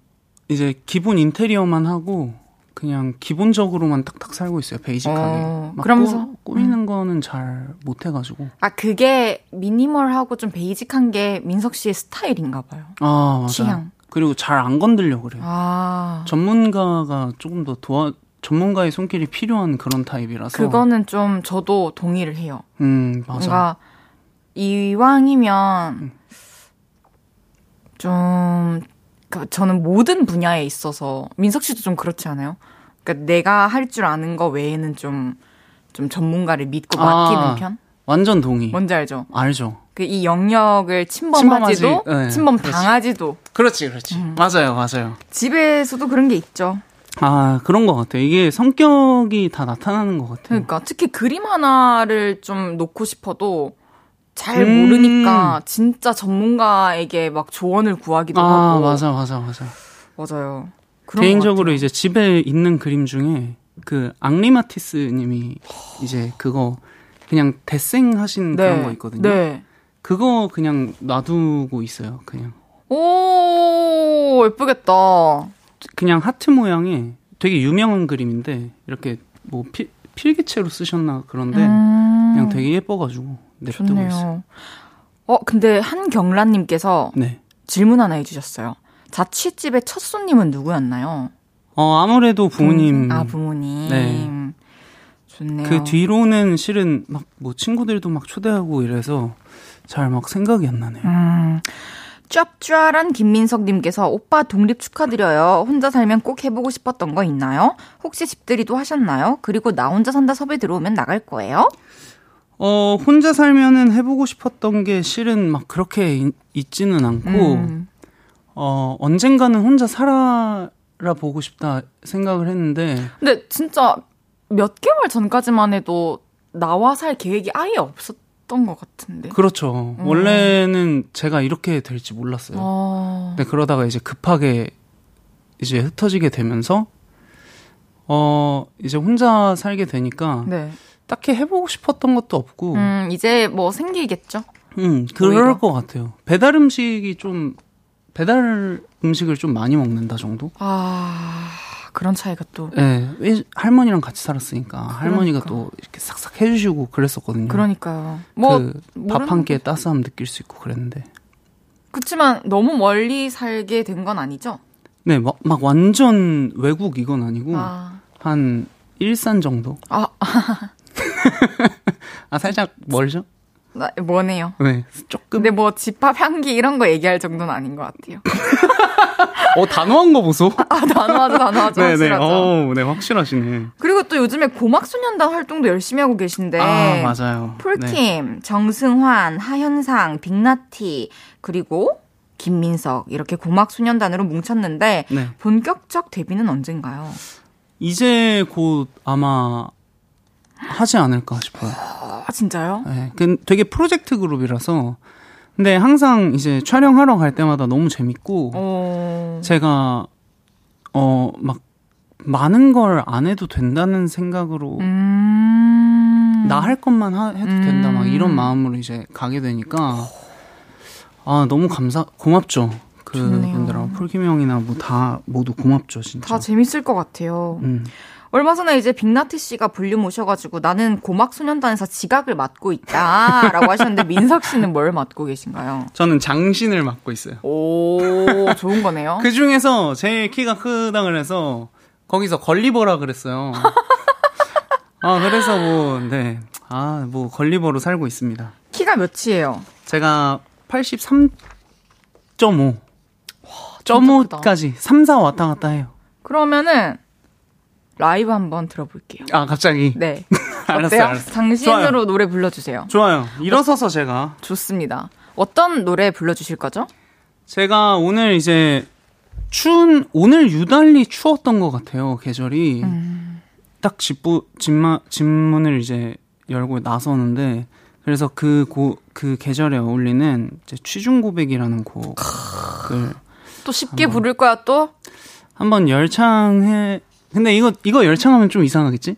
이제 기본 인테리어만 하고 그냥 기본적으로만 딱딱 살고 있어요. 베이직하게. 어, 막 그러면서 꾸, 꾸미는 거는 잘 못 해가지고. 아, 그게 미니멀하고 좀 베이직한 게 민석 씨의 스타일인가 봐요. 아, 맞아. 취향. 그리고 잘 안 건들려 그래요. 아. 전문가가 조금 더 도와, 전문가의 손길이 필요한 그런 타입이라서. 그거는 좀 저도 동의를 해요. 음, 맞아. 뭔가 이왕이면 좀 그, 저는 모든 분야에 있어서 민석 씨도 좀 그렇지 않아요? 그러니까 내가 할 줄 아는 거 외에는 좀좀 전문가를 믿고 맡기는 아, 편? 완전 동의. 뭔지 알죠? 알죠. 그 이 영역을 침범하지도 침범하지, 네, 침범. 당하지도 그렇지, 그렇지. 음. 맞아요, 맞아요. 집에서도 그런 게 있죠. 아, 그런 것 같아요. 이게 성격이 다 나타나는 것 같아요. 그러니까 특히 그림 하나를 좀 놓고 싶어도 잘 음. 모르니까 진짜 전문가에게 막 조언을 구하기도 아, 하고 맞아, 맞아, 맞아. 맞아요. 개인적으로. 이제 집에 있는 그림 중에 그 앙리마티스 님이 이제 그거 그냥 데생 하신 그런 거 있거든요. 네. 그거 그냥 놔두고 있어요. 그냥. 오 예쁘겠다. 그냥 하트 모양의 되게 유명한 그림인데 이렇게 뭐 필, 필기체로 쓰셨나 그런데 음, 그냥 되게 예뻐가지고 냅두고 있어요. 좋네요. 어 근데 한경란님께서 네. 질문 하나 해주셨어요. 자취집의 첫 손님은 누구였나요? 어 아무래도 부모님 아 부모님. 네. 좋네요. 그 뒤로는 실은 막 뭐 친구들도 막 초대하고 이래서 잘 막 생각이 안 나네요. 음. 짭짤한 김민석님께서 오빠 독립 축하드려요. 혼자 살면 꼭 해보고 싶었던 거 있나요? 혹시 집들이도 하셨나요? 그리고 나 혼자 산다 섭외 들어오면 나갈 거예요? 어 혼자 살면은 해보고 싶었던 게 실은 막 그렇게 있, 있지는 않고 음. 어 언젠가는 혼자 살아 보고 싶다 생각을 했는데 근데 진짜 몇 개월 전까지만 해도 나와 살 계획이 아예 없었 던 것 같은데. 그렇죠. 원래는 제가 이렇게 될지 몰랐어요. 어. 근데 그러다가 이제 급하게 이제 흩어지게 되면서 어 이제 혼자 살게 되니까 네. 딱히 해보고 싶었던 것도 없고 음, 이제 뭐 생기겠죠? 음 그럴 오히려. 것 같아요. 배달 음식이 좀 배달 음식을 좀 많이 먹는다 정도? 아, 그런 차이가 또. 예, 네, 할머니랑 같이 살았으니까 할머니가 그러니까. 또 이렇게 싹싹 해주시고 그랬었거든요. 그러니까요. 뭐, 그 모르는 밥한 끼에 따스함 느낄 수 있고 그랬는데. 그렇지만 너무 멀리 살게 된 건 아니죠? 네, 막, 막 완전 외국 이건 아니고 아, 한 일산 정도. 아, <laughs> 아 살짝 멀죠? 나, 뭐네요. 네, 조금. 근데 뭐 집합 향기 이런 거 얘기할 정도는 아닌 것 같아요. <laughs> 어 단호한 거 보소. <laughs> 아, 단호하죠, 단호하죠. 네네. 확실하죠. 어, 네 확실하시네. 그리고 또 요즘에 고막소년단 활동도 열심히 하고 계신데. 아 맞아요. 네. 폴킴, 정승환, 하현상, 빅나티, 그리고 김민석 이렇게 고막소년단으로 뭉쳤는데 네. 본격적 데뷔는 언젠가요? 이제 곧 아마 하지 않을까 싶어요. 아 진짜요? 네, 그 되게 프로젝트 그룹이라서. 근데 항상 이제 촬영하러 갈 때마다 너무 재밌고 어... 제가 어 막 많은 걸 안 해도 된다는 생각으로 음... 나할 것만 하- 해도 된다 막 음. 이런 마음으로 이제 가게 되니까 아 너무 감사 고맙죠 그 좋네요. 분들하고 폴킴 형이나 뭐 다 모두 고맙죠 진짜 다 재밌을 것 같아요. 음. 얼마 전에 이제 빅나티 씨가 볼륨 오셔가지고 나는 고막소년단에서 지각을 맡고 있다 라고 하셨는데 <laughs> 민석 씨는 뭘 맡고 계신가요? 저는 장신을 맡고 있어요 오 좋은 거네요. <laughs> 그 중에서 제일 키가 크다 그래서 거기서 걸리버라 그랬어요 <laughs> 아 그래서 뭐, 뭐네아 뭐 걸리버로 살고 있습니다 키가 몇이에요? 제가 83.5 진짜 크다. .5까지 3, 4 왔다 갔다 해요 그러면은 라이브 한번 들어볼게요. 아 갑자기 네. <laughs> 알았어요? 알았어요. 당신으로 좋아요. 노래 불러주세요. 좋아요. 일어서서 제가 좋습니다. 어떤 노래 불러주실 거죠? 제가 오늘 이제 추운 오늘 유달리 추웠던 것 같아요 계절이 음. 딱 집부 집마 집문을 이제 열고 나서는데 그래서 그 고 그 계절에 어울리는 이제 취중 고백이라는 곡을 또 쉽게 부를 거야 또? 한번 열창해 근데 이거 이거 열창하면 좀 이상하겠지?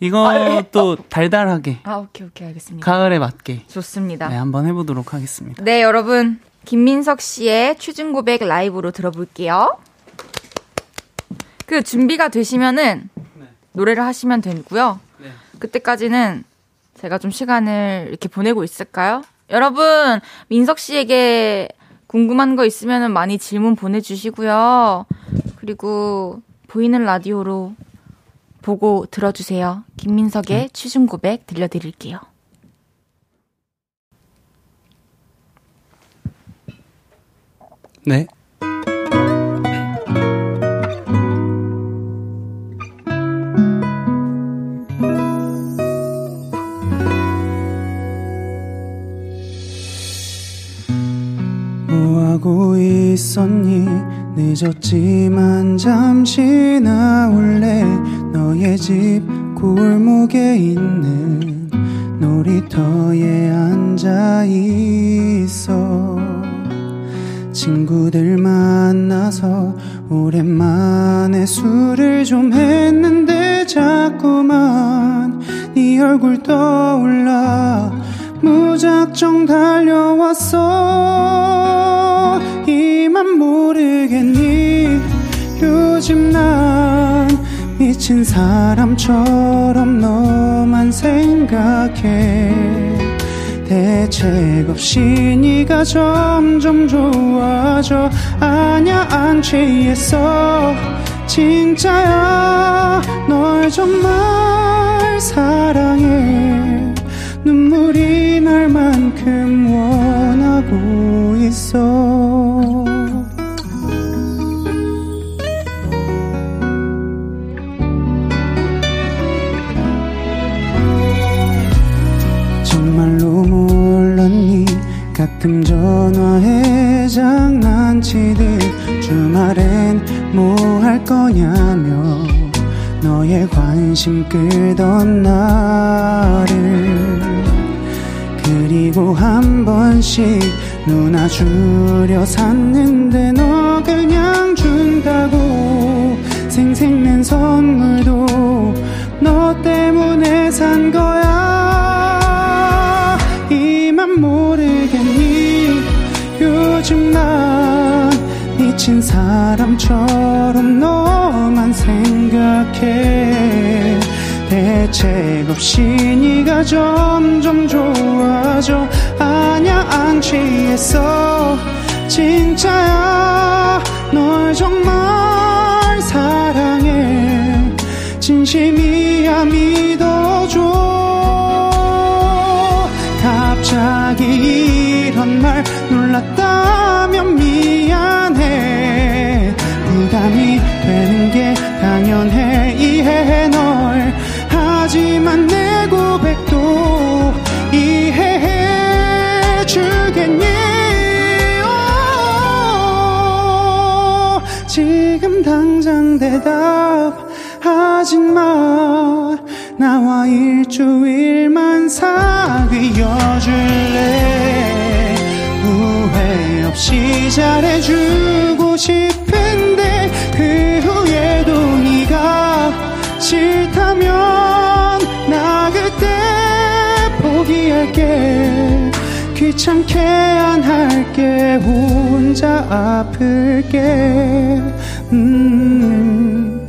이것도 달달하게 아 오케이 오케이 알겠습니다. 가을에 맞게 좋습니다. 네 한번 해보도록 하겠습니다. 네, 여러분. 김민석 씨의 취중 고백 라이브로 들어볼게요. 그 준비가 되시면은 노래를 하시면 되고요. 네. 그때까지는 제가 좀 시간을 이렇게 보내고 있을까요? 여러분, 민석 씨에게 궁금한 거 있으면 많이 질문 보내주시고요. 그리고 보이는 라디오로 보고 들어주세요. 김민석의 취중 고백 들려드릴게요. 네. 뭐하고 있었니 늦었지만 잠시 나올래? 너의 집 골목에 있는 놀이터에 앉아 있어. 친구들 만나서 오랜만에 술을 좀 했는데 자꾸만 네 얼굴 떠올라 무작정 달려왔어. 이만 모르겠니? 요즘 난 미친 사람처럼 너만 생각해. 대책 없이 네가 점점 좋아져. 아냐 안 취했어. 진짜야 널 정말 사랑해 눈물이 날 만큼 원하고 있어. 정말로 몰랐니 가끔 전화해 장난치듯 주말엔 뭐 할 거냐며 너의 관심 끌던 나를 그리고 한 번씩 누나 주려 샀는데 너 그냥 준다고 생생낸 선물도 너 때문에 산 거야. 이만 모르겠니? 요즘 난 미친 사람처럼 너만 생각해 대책 없이 네가 점점 좋아져. 아냐 안 취했어 진짜야. 널 정말 사랑해. 진심이야 믿어줘. 갑자기 이런 말 놀랐다면 미안해. 부담이 되는 게 당연해 하지만 내 고백도 이해해 주겠니? 오, 지금 당장 대답하지 마. 나와 일주일만 사귀어 줄래? 후회 없이 잘해주고 싶은 귀찮게 안 할게 혼자 아플게. 음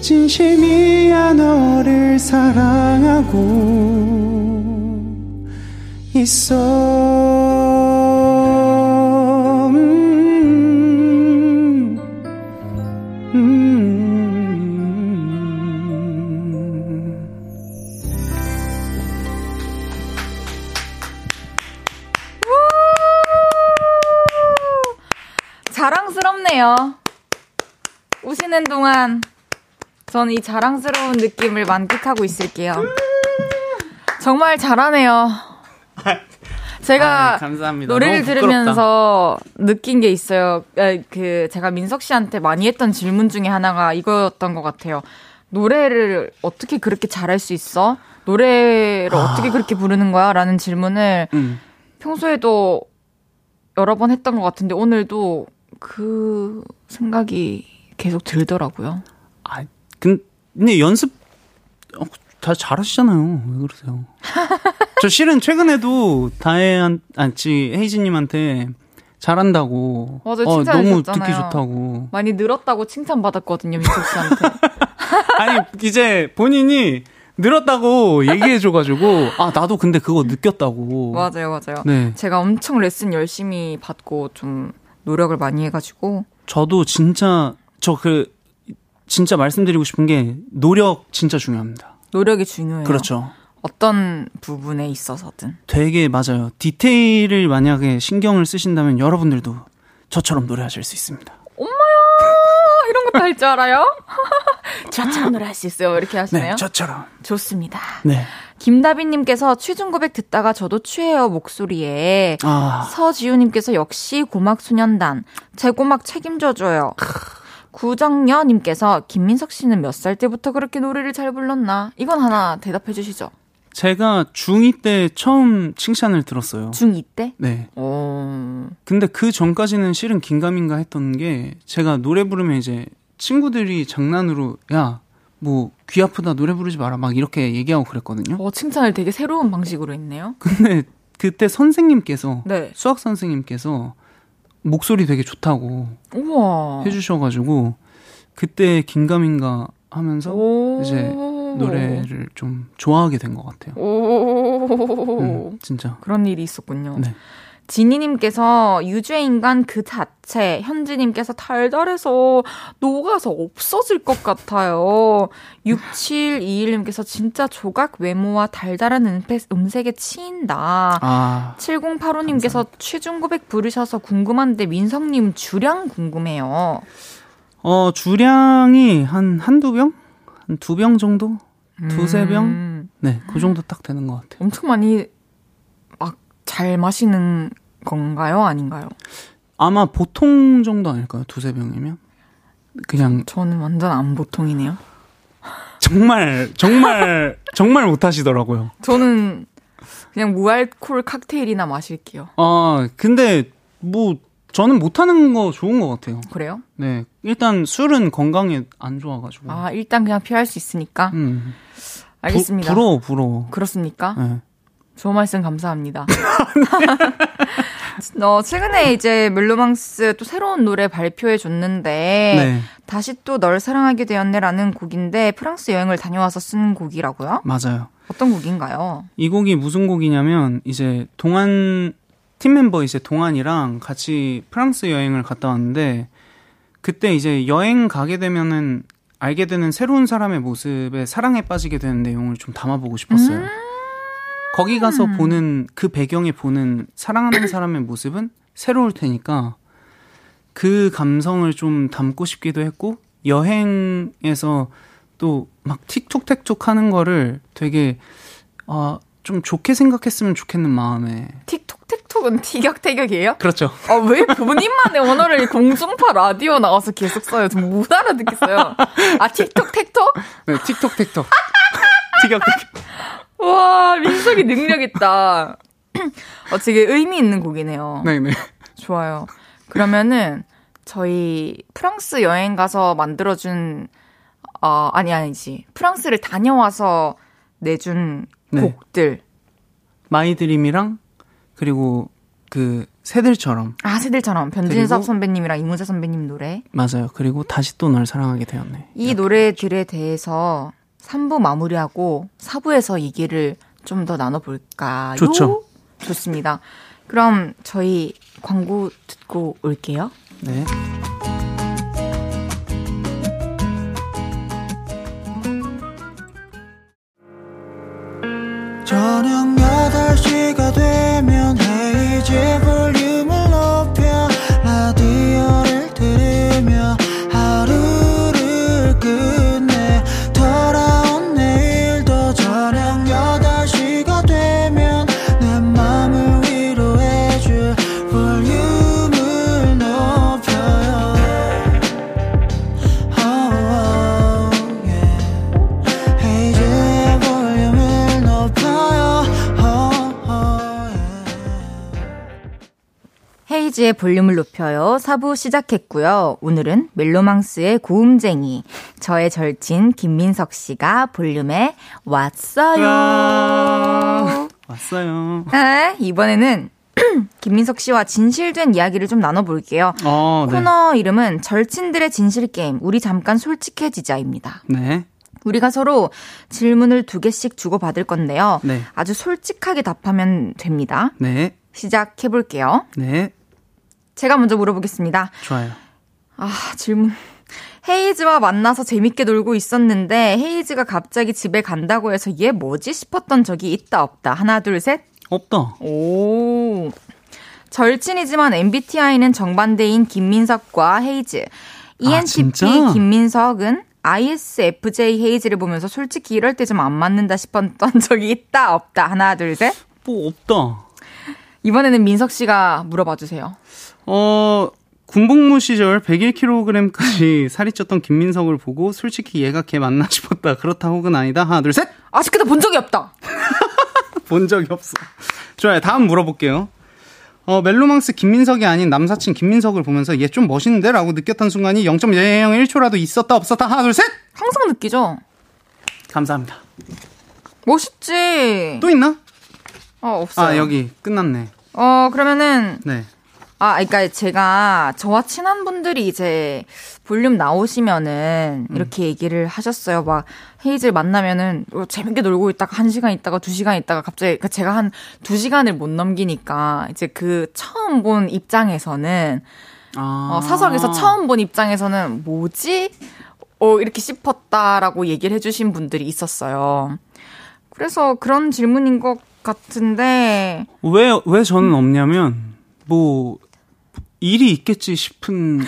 진심이야 너를 사랑하고 있어 우시는 동안 저는 이 자랑스러운 느낌을 만끽하고 있을게요. 정말 잘하네요. 제가 아. 노래를. 들으면서 느낀 게 있어요. 에, 그 제가 민석 씨한테 많이 했던 질문 중에 하나가 이거였던 것 같아요. 노래를 어떻게 그렇게 잘할 수 있어? 노래를 어떻게 그렇게 부르는 거야? 라는 질문을 음. 평소에도 여러 번 했던 것 같은데 오늘도 그 생각이 계속 들더라고요. 아, 근데 연습 어, 다 잘하시잖아요. 왜 그러세요? <laughs> 저 실은 최근에도 다혜한 아지 헤이즈님한테 잘한다고. 맞아요, 어, 너무. 듣기 좋다고. 많이 늘었다고 칭찬받았거든요, 민석 씨한테. <laughs> 아니 이제 본인이 늘었다고 얘기해줘가지고 아 나도 근데 그거 느꼈다고. 맞아요, 맞아요. 네. 제가 엄청 레슨 열심히 받고 좀 노력을 많이 해가지고 저도 진짜 저 그 진짜 말씀드리고 싶은 게 노력 진짜 중요합니다. 노력이 중요해요. 그렇죠. 어떤 부분에 있어서든. 되게 맞아요. 디테일을 만약에 신경을 쓰신다면 여러분들도 저처럼 노래하실 수 있습니다. 엄마야 이런 것도 할 줄 알아요? <laughs> 저처럼 노래할 수 있어요. 이렇게 하시네요. 네, 저처럼. 좋습니다. 네. 김다빈님께서 취중 고백 듣다가 저도 취해요 목소리에. 아, 서지우님께서 역시 고막 소년단 제 고막 책임져줘요. 구정녀님께서 김민석 씨는 몇 살 때부터 그렇게 노래를 잘 불렀나? 이건 하나 대답해 주시죠. 제가 중2 때 처음 칭찬을 들었어요. 중2 때? 네. 어, 근데 그 전까지는 실은 긴가민가 했던 게 제가 노래 부르면 이제 친구들이 장난으로 야, 뭐 귀 아프다 노래 부르지 마라 막 이렇게 얘기하고 그랬거든요. 어, 칭찬을 되게 새로운 방식으로 했네요. 근데 그때 선생님께서 네. 수학 선생님께서 목소리 되게 좋다고 우와. 해주셔가지고 그때 긴가민가 하면서 오. 이제 노래를 좀 좋아하게 된 것 같아요. 오. 음, 진짜. 그런 일이 있었군요. 네. 지니님께서 유죄 인간 그 자체, 현지님께서 달달해서 녹아서 없어질 것 같아요. 6721님께서 진짜 조각 외모와 달달한 음색, 음색에 치인다. 아, 7085님께서 취중 고백 부르셔서 궁금한데 민성님 주량 궁금해요. 어, 주량이 한 한두 병? 한 두 병 정도? 두세 병? 음, 네, 그 정도 딱 되는 것 같아요. 엄청 많이 막 잘 마시는 건가요? 아닌가요? 아마 보통 정도 아닐까요? 두세 병이면? 그냥 저는 완전 안 보통이네요. 정말, 정말, <laughs> 정말 못하시더라고요. 저는 그냥 무알콜 칵테일이나 마실게요. 아, 근데 뭐, 저는 못하는 거 좋은 것 같아요. 그래요? 네. 일단 술은 건강에 안 좋아가지고. 아, 일단 그냥 피할 수 있으니까. 음. 알겠습니다. 부, 부러워, 부러워. 그렇습니까? 네. 좋은 말씀 감사합니다. <laughs> 어, 최근에 이제 멜로망스 또 새로운 노래 발표해 줬는데 네. 다시 또 널 사랑하게 되었네라는 곡인데 프랑스 여행을 다녀와서 쓴 곡이라고요? 맞아요. 어떤 곡인가요? 이 곡이 무슨 곡이냐면 이제 동안 팀 멤버 이제 동안이랑 같이 프랑스 여행을 갔다 왔는데 그때 이제 여행 가게 되면은 알게 되는 새로운 사람의 모습에 사랑에 빠지게 되는 내용을 좀 담아보고 싶었어요. 거기 가서 보는 그 배경에 보는 사랑하는 사람의 모습은 새로울 테니까 그 감성을 좀 담고 싶기도 했고 여행에서 또 막 틱톡택톡 하는 거를 되게 아, 좀 좋게 생각했으면 좋겠는 마음에. 틱톡틱톡은 티격태격이에요? 그렇죠. 아, 왜 그분님만의 언어를 <laughs> 공중파 라디오 나와서 계속 써요? 좀 못 알아듣겠어요. 아, 틱톡틱톡? 네, 틱톡택톡. <laughs> 티격태격. 와, 민석이 능력 있다. <laughs> 어, 되게 의미 있는 곡이네요. 네네. 좋아요. 그러면은 저희 프랑스 여행 가서 만들어준 어 아니 아니지 프랑스를 다녀와서 내준 네. 곡들 My Dream이랑 그리고 그 새들처럼 아 새들처럼 변진섭 그리고- 선배님이랑 이문세 선배님 노래 맞아요. 그리고 다시 또 널 사랑하게 되었네. 이 노래들에 대해서 3부 마무리하고 4부에서 얘기를 좀 더 나눠볼까요? 좋죠. 좋습니다. 그럼 저희 광고 듣고 올게요. 네. 저녁 8시가 되면 헤이즈 볼 헤이지의 볼륨을 높여요. 4부 시작했고요. 오늘은 멜로망스의 고음쟁이, 저의 절친 김민석 씨가 볼륨에 왔어요. <laughs> 왔어요. 네, 이번에는 <clears throat> 김민석 씨와 진실된 이야기를 좀 나눠볼게요. 어, 네. 코너 이름은 절친들의 진실 게임. 우리 잠깐 솔직해지자입니다. 네. 우리가 서로 질문을 두 개씩 주고받을 건데요. 네. 아주 솔직하게 답하면 됩니다. 네. 시작해 볼게요. 네. 제가 먼저 물어보겠습니다. 좋아요. 아, 질문. 헤이즈와 만나서 재밌게 놀고 있었는데 헤이즈가 갑자기 집에 간다고 해서 얘 뭐지 싶었던 적이 있다 없다. 하나, 둘, 셋. 없다. 오. 절친이지만 MBTI는 정반대인 김민석과 헤이즈. ENTP 진짜? 김민석은 ISFJ 헤이즈를 보면서 솔직히 이럴 때 좀 안 맞는다 싶었던 <laughs> 적이 있다 없다. 하나, 둘, 셋. 뭐 없다. 이번에는 민석 씨가 물어봐 주세요. 어, 군복무 시절 101kg까지 살이 쪘던 김민석을 보고 솔직히 얘가 걔 맞나 싶었다. 그렇다 혹은 아니다. 하나, 둘, 셋! 아직까지 본 적이 없다. <laughs> 본 적이 없어. 좋아요. 다음 물어볼게요. 어, 멜로망스 김민석이 아닌 남사친 김민석을 보면서 얘 좀 멋있는데? 라고 느꼈던 순간이 0.01초라도 있었다, 없었다. 하나, 둘, 셋! 항상 느끼죠? 감사합니다. 멋있지? 또 있나? 어, 없어요. 아, 여기 끝났네. 어, 그러면은, 네. 아, 그러니까 제가 저와 친한 분들이 이제 볼륨 나오시면은 음. 이렇게 얘기를 하셨어요. 막 헤이즈를 만나면은 어, 재밌게 놀고 있다가 한 시간 있다가 두 시간 있다가 갑자기 그러니까 제가 한 두 시간을 못 넘기니까 이제 그 처음 본 입장에서는 아. 어, 사석에서 처음 본 입장에서는 뭐지? 어, 이렇게 싶었다라고 얘기를 해주신 분들이 있었어요. 그래서 그런 질문인 것 같은데, 왜, 왜 저는 없냐면, 뭐, 일이 있겠지 싶은.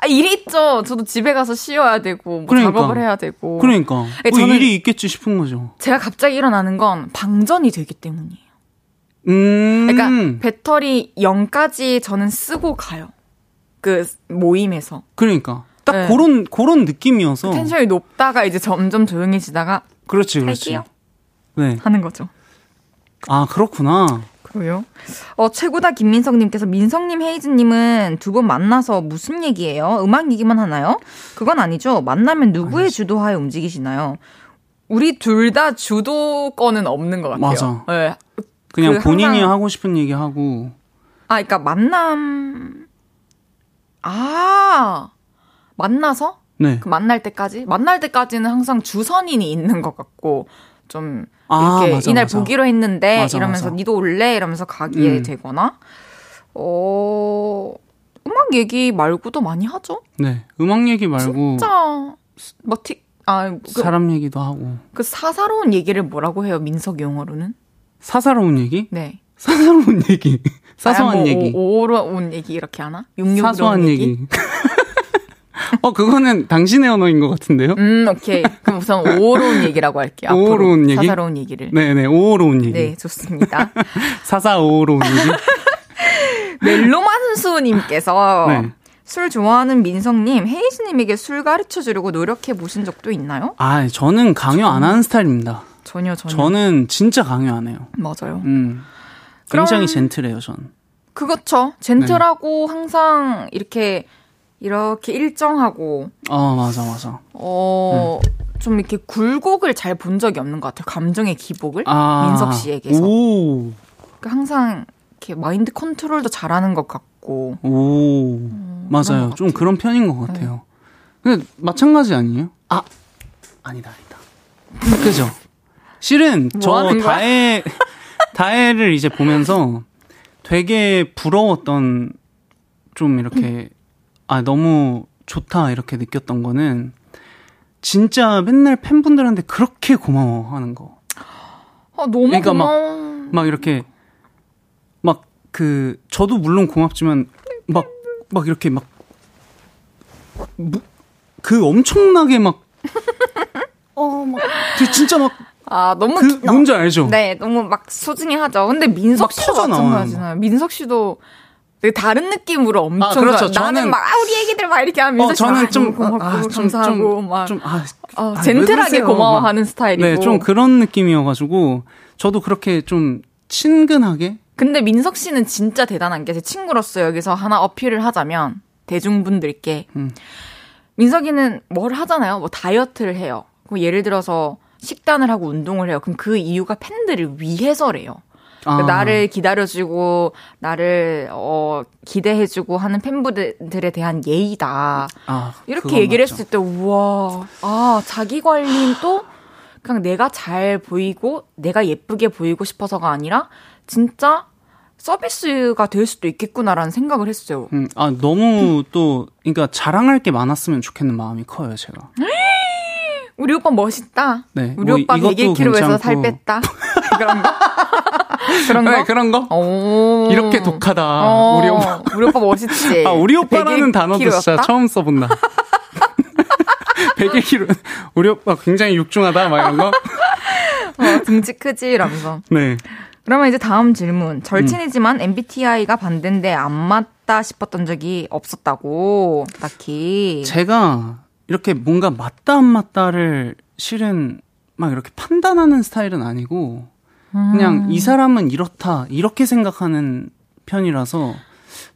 아, 일이 있죠. 저도 집에 가서 쉬어야 되고, 뭐 그러니까. 작업을 해야 되고. 그러니까. 뭐 저는- 일이 있겠지 싶은 거죠. 제가 갑자기 일어나는 건 방전이 되기 때문이에요. 음. 그러니까 배터리 0까지 저는 쓰고 가요. 그 모임에서. 그러니까. 딱 네. 그런, 그런 느낌이어서. 텐션이 높다가 이제 점점 조용해지다가 그렇지, 그렇지. 갈게요. 네. 하는 거죠. 아, 그렇구나. 그래요? 어, 최고다 김민석님께서 민석님, 헤이즈님은 두 분 만나서 무슨 얘기예요? 음악 얘기만 하나요? 그건 아니죠. 만나면 누구의 주도하에 움직이시나요? 우리 둘 다 주도권은 없는 것 같아요. 맞아. 네. 그냥 그 본인이 항상- 하고 싶은 얘기 하고. 아, 그러니까 만남 아 만나서 네. 그 만날 때까지 만날 때까지는 항상 주선인이 있는 것 같고 좀 아, 이렇게 맞아, 이날 맞아. 보기로 했는데 맞아, 이러면서. 니도 올래 이러면서 가게 음. 되거나 어 음악 얘기 말고도 많이 하죠. 네. 음악 얘기 말고. 진짜 뭐틱아그 사람 얘기도 하고. 그 사사로운 얘기를 뭐라고 해요 민석 용어로는? 사사로운 얘기? 네. 사사로운 얘기. <laughs> 사소한 아, 뭐 얘기. 오, 오로운 얘기 이렇게 하나? 육육스러운 사소한 얘기. <laughs> <laughs> 어, 그거는 당신의 언어인 것 같은데요? 음, 오케이. 그럼 우선 <laughs> 오로운 얘기라고 할게요. 오로운 얘기? 사사로운 얘기를. 네네, 오로운 얘기. 네, 좋습니다. <laughs> 사사 오로운 얘기. 멜로만수님께서 네. 술 좋아하는 민성님, 헤이즈님에게 술 가르쳐 주려고 노력해 보신 적도 있나요? 아, 저는 강요 안 하는 스타일입니다. 전혀, 전혀. 저는 진짜 강요 안 해요. 맞아요. 음. 그럼- 굉장히 젠틀해요, 전. 그렇죠. 젠틀하고 항상 이렇게, 이렇게 일정하고, 어, 맞아, 맞아. 어, 좀 이렇게 굴곡을 잘 본 적이 없는 것 같아요. 감정의 기복을. 아. 민석 씨에게서. 오. 그러니까 항상 이렇게 마인드 컨트롤도 잘하는 것 같고. 오. 그런 맞아요. 것 좀. 네. 그런 편인 것 같아요. 근데 마찬가지 아니에요? 아, 아니다, 아니다. <laughs> 그죠? 실은 뭐 저? 다혜, <laughs> 다혜를 이제 보면서 되게 부러웠던 좀 이렇게, <laughs> 아, 너무 좋다 이렇게 느꼈던 거는 진짜 맨날 팬분들한테 그렇게 고마워하는 거. 아, 너무 그러니까 막- 고마워. 막 이렇게 막 그 저도 물론 고맙지만 막 막 이렇게 막 그 엄청나게 막 <laughs> 어, 막, 그 진짜 막, 아, 너무. 그, 기- 뭔지 알죠? 네, 너무 막 소중히 하죠. 근데 민석 막 씨도 마찬가지잖아요. 민석 씨도 다른 느낌으로 엄청. 아, 그렇죠. 좋아- 나는 저는- 막, 아, 우리 애기들 막 이렇게 하면 민석 어, 저는 아, 좀, 고맙고, 아, 좀, 감사하고, 좀, 막. 좀, 아, 어, 아, 젠틀하게? 고마워하는 막. 스타일이고. 네, 좀 그런 느낌이어가지고, 저도 그렇게 좀 친근하게, 근데 민석 씨는 진짜 대단한 게 제 친구로서 여기서 하나 어필을 하자면 대중분들께 음. 민석이는 뭘 하잖아요. 뭐 다이어트를 해요. 그럼 예를 들어서 식단을 하고 운동을 해요. 그럼 그 이유가 팬들을 위해서래요. 아. 나를 기다려주고 나를 어 기대해주고 하는 팬분들에 대한 예의다. 아, 이렇게 얘기를 맞죠. 했을 때 우와 아 자기 관리는 또 그냥 내가 잘 보이고 내가 예쁘게 보이고 싶어서가 아니라 진짜 서비스가 될 수도 있겠구나라는 생각을 했어요. 음, 아 너무 또 그러니까 자랑할 게 많았으면 좋겠는 마음이 커요, 제가. <gasps> 우리 오빠 멋있다. 네, 우리 뭐 오빠 이것도 101kg에서 살 괜찮고. 뺐다. 그런 거? <laughs> 그런 거? 네, 그런 거? 오. 이렇게 독하다. 어, 우리 오빠. 우리 오빠 멋있지. 아, 우리 오빠라는 101kg 단어도 진짜 였다? 처음 써본다. 101kg. 우리 오빠 굉장히 육중하다, 막 이런 거. <laughs> 어, 등치 크지 이러면서. 네. 그러면 이제 다음 질문. 절친이지만 MBTI가 반대인데 안 맞다 싶었던 적이 없었다고. 딱히. 제가 이렇게 뭔가 맞다 안 맞다를 실은 막 이렇게 판단하는 스타일은 아니고 그냥 음. 이 사람은 이렇다 이렇게 생각하는 편이라서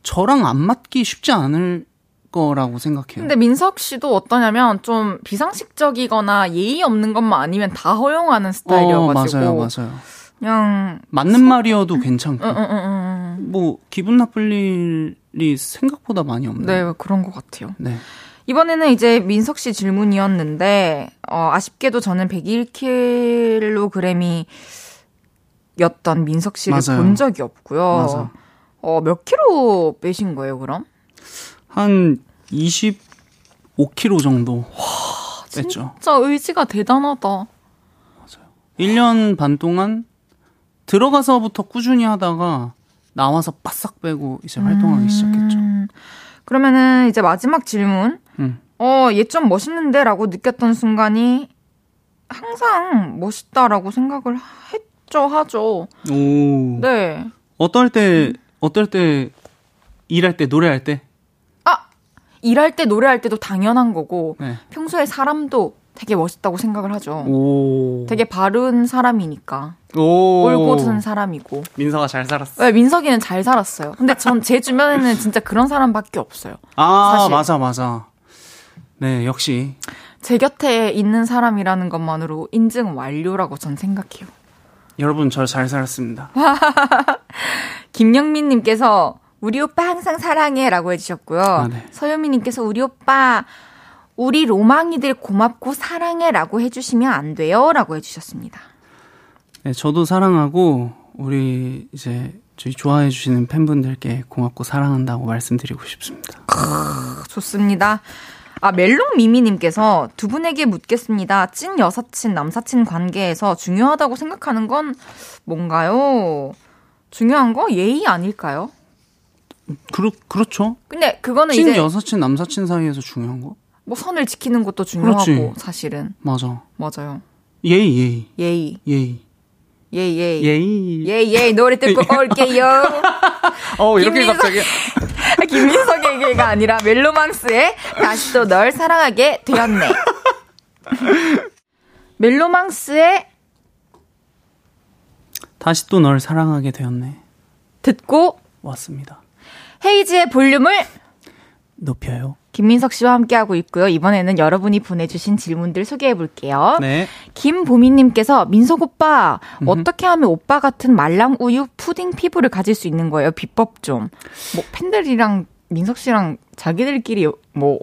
저랑 안 맞기 쉽지 않을 거라고 생각해요. 근데 민석 씨도 어떠냐면 좀 비상식적이거나 예의 없는 것만 아니면 다 허용하는 스타일이어가지고. 어, 맞아요, 맞아요. 그냥. 맞는 말이어도 괜찮고 응, 응. 뭐 기분 나쁠 일이 생각보다 많이 없네요. 네, 그런 것 같아요. 네. 이번에는 이제 민석 씨 질문이었는데, 어, 아쉽게도 저는 101kg이 였던 민석 씨를 맞아요. 본 적이 없고요. 맞아. 어, 몇 킬로 빼신 거예요, 그럼? 한 25kg 정도 뺐죠. 진짜 의지가 대단하다. 1년 반 동안 들어가서부터 꾸준히 하다가 나와서 바싹 빼고 이제 활동하기 시작했죠. 음, 그러면은 이제 마지막 질문. 음. 어, 얘 좀 멋있는데? 라고 느꼈던 순간이 항상 멋있다라고 생각을 했 죠, 하죠. 오. 네. 어떨 때, 어떨 때, 일할 때, 노래할 때? 아! 일할 때, 노래할 때도 당연한 거고, 네. 평소에 사람도 되게 멋있다고 생각을 하죠. 오. 되게 바른 사람이니까. 오. 올곧은 사람이고. 민서가 잘 살았어. 네, 민석이는 잘 살았어요. 근데 전 제 주변에는 진짜 그런 사람밖에 없어요. 아, 사실. 맞아, 맞아. 네, 역시. 제 곁에 있는 사람이라는 것만으로 인증 완료라고 전 생각해요. 여러분, 저 잘 살았습니다. <laughs> 김영민님께서 우리 오빠 항상 사랑해라고 해주셨고요. 아, 네. 서유미님께서 우리 오빠 우리 로망이들 고맙고 사랑해라고 해주시면 안 돼요라고 해주셨습니다. 네, 저도 사랑하고, 우리 이제, 저희 좋아해 주시는 팬분들께 고맙고 사랑한다고 말씀드리고 싶습니다. 좋습니다. 아, 멜롱 미미님께서 두 분에게 묻겠습니다. 찐 여사친, 남사친 관계에서 중요하다고 생각하는 건 뭔가요? 중요한 거 예의 아닐까요? 그렇, 그렇죠. 근데 그거는 찐 이제 여사친, 남사친 사이에서 중요한 거? 뭐 선을 지키는 것도 중요하고 그렇지. 사실은 맞아. 맞아요. 예의, 예의, 예의, 예의. 예의. 예의. 예의, 예의 노래 듣고 올게요. <laughs> 어, 이렇게 김민석- 갑자기. <laughs> 김민석에게가 아니라 멜로망스의 다시 또 널 사랑하게 되었네. <laughs> 멜로망스의 다시 또 널 사랑하게 되었네. 듣고 왔습니다. 헤이즈의 볼륨을 높여요. 김민석 씨와 함께하고 있고요. 이번에는 여러분이 보내주신 질문들 소개해 볼게요. 네. 김보미님께서 민석 오빠 어떻게 하면 오빠 같은 말랑 우유 푸딩 피부를 가질 수 있는 거예요? 비법 좀. 뭐 팬들이랑 민석 씨랑 자기들끼리 뭐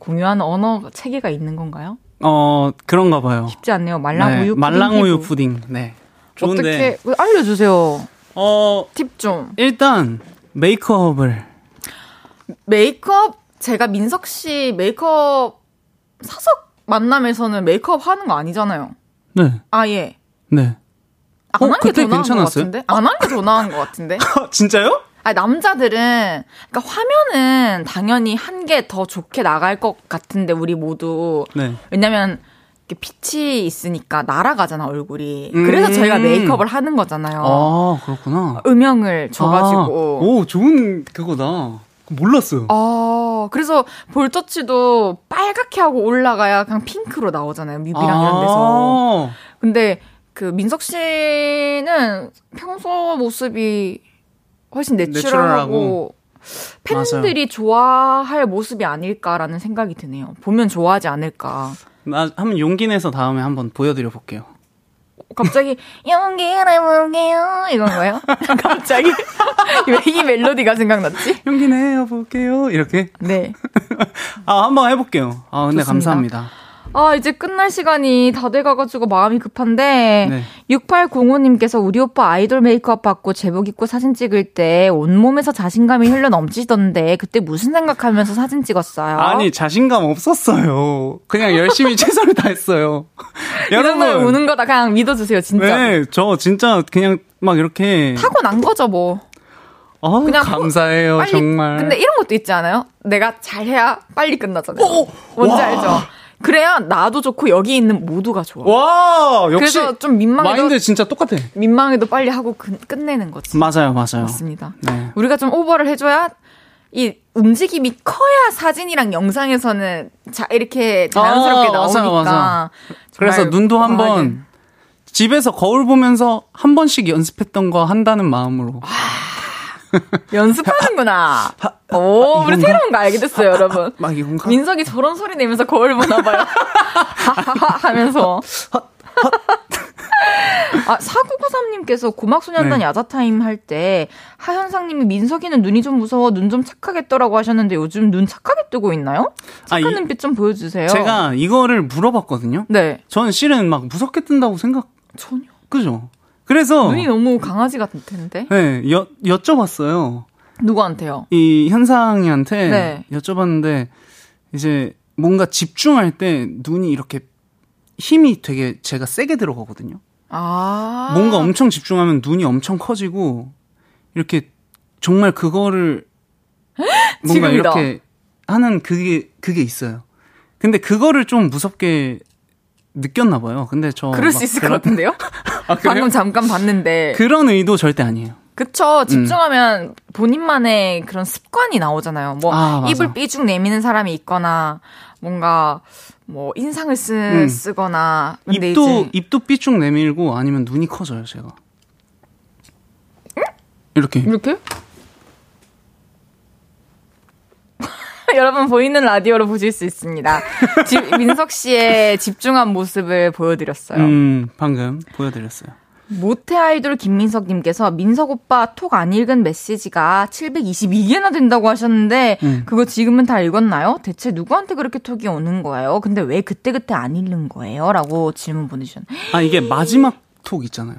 공유하는 언어 체계가 있는 건가요? 어, 그런가 봐요. 쉽지 않네요. 말랑 네, 우유 푸딩 말랑우유 피부. 푸딩. 네. 좋은데. 어떻게 알려주세요. 어, 팁 좀. 일단 메이크업을 메이크업 제가 민석 씨 메이크업 사서 만남에서는 메이크업 하는 거 아니잖아요. 네. 아예. 네. 안 어, 한게 그때 더 나은 것 괜찮았어요? 같은데? 안 한 게 더 나은 것 같은데? <laughs> 진짜요? 아니, 남자들은, 그러니까 화면은 당연히 한 게 더 좋게 나갈 것 같은데, 우리 모두. 네. 왜냐면, 이렇게 빛이 있으니까 날아가잖아, 얼굴이. 음. 그래서 저희가 메이크업을 하는 거잖아요. 아, 그렇구나. 음영을 아, 줘가지고. 오, 좋은 그거다. 몰랐어요. 아, 그래서 볼터치도 빨갛게 하고 올라가야 그냥 핑크로 나오잖아요. 뮤비랑 이런 데서. 아, 근데 그 민석 씨는 평소 모습이 훨씬 내추럴하고 팬들이 좋아할 모습이 아닐까라는 생각이 드네요. 보면 좋아하지 않을까. 나 한번 용기 내서 다음에 한번 보여드려 볼게요. 갑자기 용기를 볼게요 이건 거예요? <laughs> 갑자기 <laughs> 왜 이 멜로디가 생각났지? 용기 내어 볼게요. 이렇게. 네. <laughs> 아, 한번 해볼게요. 아, 근데 좋습니다. 감사합니다. 아, 이제 끝날 시간이 다 돼가가지고 마음이 급한데, 네. 6805님께서 우리 오빠 아이돌 메이크업 받고 제복 입고 사진 찍을 때 온몸에서 자신감이 흘러 넘치던데, 그때 무슨 생각하면서 사진 찍었어요? 아니, 자신감 없었어요. 그냥 열심히 <laughs> 최선을 다했어요. 이런 걸 우는 거다 그냥 믿어주세요, 진짜. 네, 저 진짜 그냥 막 이렇게. 타고난 거죠, 뭐. 어, 그냥 감사해요, 빨리, 정말. 근데 이런 것도 있지 않아요? 내가 잘해야 빨리 끝나잖아요. 어, 뭔지 와. 알죠? 그래야 나도 좋고 여기 있는 모두가 좋아. 와, 역시. 그래서 좀 민망해도 마인드 진짜 똑같아. 민망해도 빨리 하고 그- 끝내는 거지. 맞아요, 맞아요. 맞습니다. 네. 우리가 좀 오버를 해줘야 이 움직임이 커야 사진이랑 영상에서는 자 이렇게 자연스럽게 아, 나오니까. 맞아요. 그래서 정말 눈도. 한번 집에서 거울 보면서 한 번씩 연습했던 거 한다는 마음으로. <laughs> 연습하는구나. 오, 우리? 새로운 거 알게 됐어요, 여러분. 막 이건가? 민석이 저런 소리 내면서 거울 보나 봐요. <laughs> 하하하 하면서. <laughs> 아, 4993님께서 고막소년단 네. 야자타임 할 때 하현상님이 민석이는 눈이 좀 무서워 눈 좀 착하게 떠라고 하셨는데 요즘 눈 착하게 뜨고 있나요? 착한 아, 이- 눈빛 좀 보여주세요. 제가 이거를 물어봤거든요. 네. 저는 실은 막 무섭게 뜬다고 생각, 전혀. 그죠? 그래서. 눈이 너무 강아지 같을 텐데. 네, 여, 여쭤봤어요. 누구한테요? 이 현상이한테 네. 여쭤봤는데, 이제 뭔가 집중할 때 눈이 이렇게 힘이 되게 제가 세게 들어가거든요. 아. 뭔가 엄청 집중하면 눈이 엄청 커지고 이렇게 정말 그거를 <gasps> 뭔가 지금이다. 이렇게 하는 그게 그게 있어요. 근데 그거를 좀 무섭게 느꼈나 봐요. 근데 저 그럴 막수 있을 그런- 것 같은데요? <laughs> 아? 방금 잠깐 봤는데. 그런 의도 절대 아니에요. 그쵸. 집중하면 본인만의 그런 습관이 나오잖아요. 뭐, 아. 입을 삐죽 내미는 사람이 있거나, 뭔가, 뭐, 인상을 쓰, 음. 쓰거나. 입도 입도 삐쭉 내밀고 아니면 눈이 커져요, 제가. 이렇게. 이렇게? <laughs> 여러분 보이는 라디오로 보실 수 있습니다. 지- <laughs> 민석 씨의 집중한 모습을 보여드렸어요. 음, 방금 보여드렸어요. 모태 아이돌 김민석 님께서 민석 오빠 톡 안 읽은 메시지가 722개나 된다고 하셨는데 음. 그거 지금은 다 읽었나요? 대체 누구한테 그렇게 톡이 오는 거예요? 근데 왜 그때그때 안 읽는 거예요? 라고 질문 보내주셨는데 아 이게 마지막 톡 있잖아요.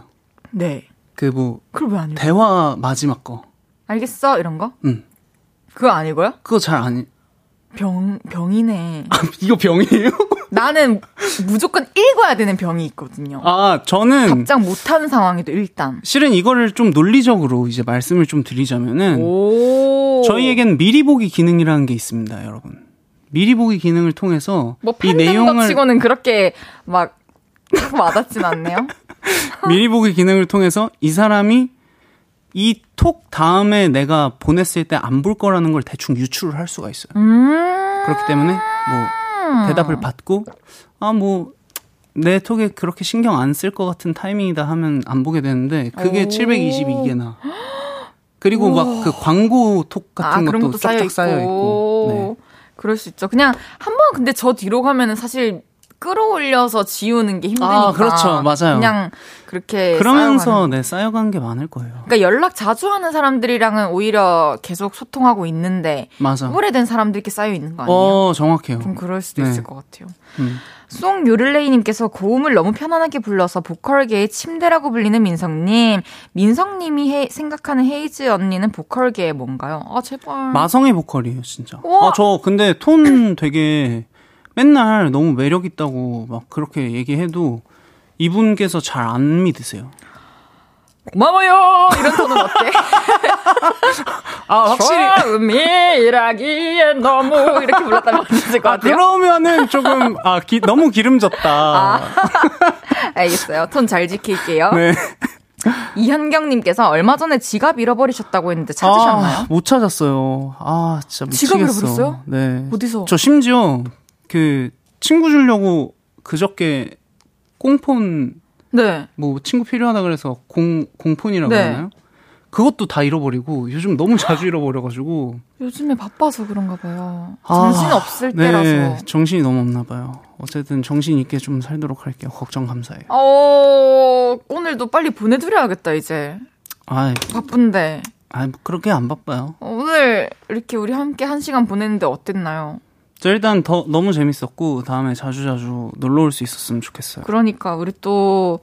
네. 그뭐 그걸 왜안 읽어? 대화 마지막 거. 알겠어? 이런 거? 음. 그거 안 읽어요? 그거 잘 안. 병, 병이네. 이거 병이에요? <laughs> 나는 무조건 읽어야 되는 병이 있거든요. 아, 저는 답장 못하는 상황에도 일단. 실은 이거를 좀 논리적으로 이제 말씀을 좀 드리자면은 오. 저희에겐 미리 보기 기능이라는 게 있습니다, 여러분. 미리 보기 기능을 통해서 뭐 이 내용을 치고는 그렇게 막 <laughs> 와닿진 않네요. <laughs> 미리 보기 기능을 통해서 이 사람이 이 톡 다음에 내가 보냈을 때 안 볼 거라는 걸 대충 유추를 할 수가 있어요. 음. 그렇기 때문에 뭐 대답을 받고 아뭐 내 톡에 그렇게 신경 안 쓸 것 같은 타이밍이다 하면 안 보게 되는데 그게 오. 722개나 그리고 막 그 광고 톡 같은 아, 것도 것도 쌓여 쫙쫙 있고. 쌓여 있고 그럴 수 있죠. 그냥 한 번 근데 저 뒤로 가면은 사실 끌어올려서 지우는 게 힘드니까. 아, 그렇죠. 맞아요. 그냥 그렇게 네. 그러면서 쌓여가는. 네 쌓여간 게 많을 거예요. 그러니까 연락 자주 하는 사람들이랑은 오히려 계속 소통하고 있는데 맞아. 오래된 사람들끼리 쌓여 있는 거 아니에요? 어 정확해요. 좀 그럴 수도 네. 있을 것 같아요. 음. 송 요를레이님께서 고음을 너무 편안하게 불러서 보컬계의 침대라고 불리는 민성님. 민성님이 해- 생각하는 헤이즈 언니는 보컬계의 뭔가요? 아 제발. 마성의 보컬이에요, 진짜. 우와. 아, 저 근데 톤 되게 맨날 너무 매력 있다고 막 그렇게 얘기해도 이분께서 잘 안 믿으세요. 고마워요. 이런 톤은 어때? <laughs> 아, 처음이라기엔 너무 이렇게 불렀다면 어땠을 것 아, 같아요? 그러면은 조금 아, 기- 너무 기름졌다. <laughs> 알겠어요. 톤 잘 지킬게요. 네. 이현경님께서 얼마 전에 지갑 잃어버리셨다고 했는데 찾으셨나요? 아, 못 찾았어요. 아, 진짜 지갑 미치겠어. 잃어버렸어요? 네. 어디서? 저 심지어 그 친구 주려고 그저께 꽁폰 네. 뭐 친구 필요하다 그래서 공 공폰이라고 네. 하나요? 그것도 다 잃어버리고 요즘 너무 자주 잃어버려가지고 요즘에 바빠서 그런가 봐요. 아, 정신 없을 네, 때라서. 정신이 너무 없나 봐요. 어쨌든 정신 있게 좀 살도록 할게요. 걱정 감사해요. 어, 오늘도 빨리 보내드려야겠다, 이제. 아, 바쁜데. 아 그렇게 안 바빠요. 오늘 이렇게 우리 함께 한 시간 보냈는데 어땠나요? 저 일단 더 너무 재밌었고 다음에 자주 자주 놀러 올 수 있었으면 좋겠어요. 그러니까 우리 또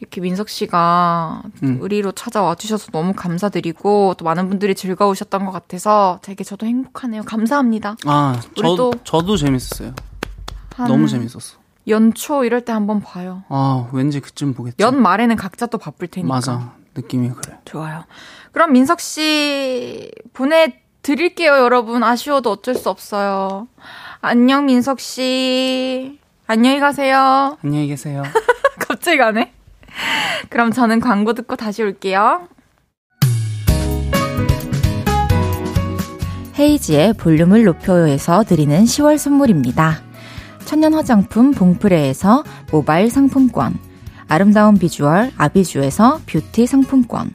이렇게 민석 씨가 음. 의리로 찾아와 주셔서 너무 감사드리고 또 많은 분들이 즐거우셨던 것 같아서 되게 저도 행복하네요. 감사합니다. 아, 저 저도 재밌었어요. 한 너무 재밌었어. 연초 이럴 때 한번 봐요. 아, 왠지 그쯤 보겠죠. 연 말에는 각자 또 바쁠 테니까. 맞아. 느낌이 그래. 좋아요. 그럼 민석 씨 보내 드릴게요, 여러분. 아쉬워도 어쩔 수 없어요. 안녕, 민석 씨. 안녕히 가세요. 안녕히 계세요. <laughs> 갑자기 가네. 그럼 저는 광고 듣고 다시 올게요. 헤이즈의 볼륨을 높여요에서 드리는 10월 선물입니다. 천연 화장품 봉프레에서 모바일 상품권, 아름다운 비주얼 아비주에서 뷰티 상품권,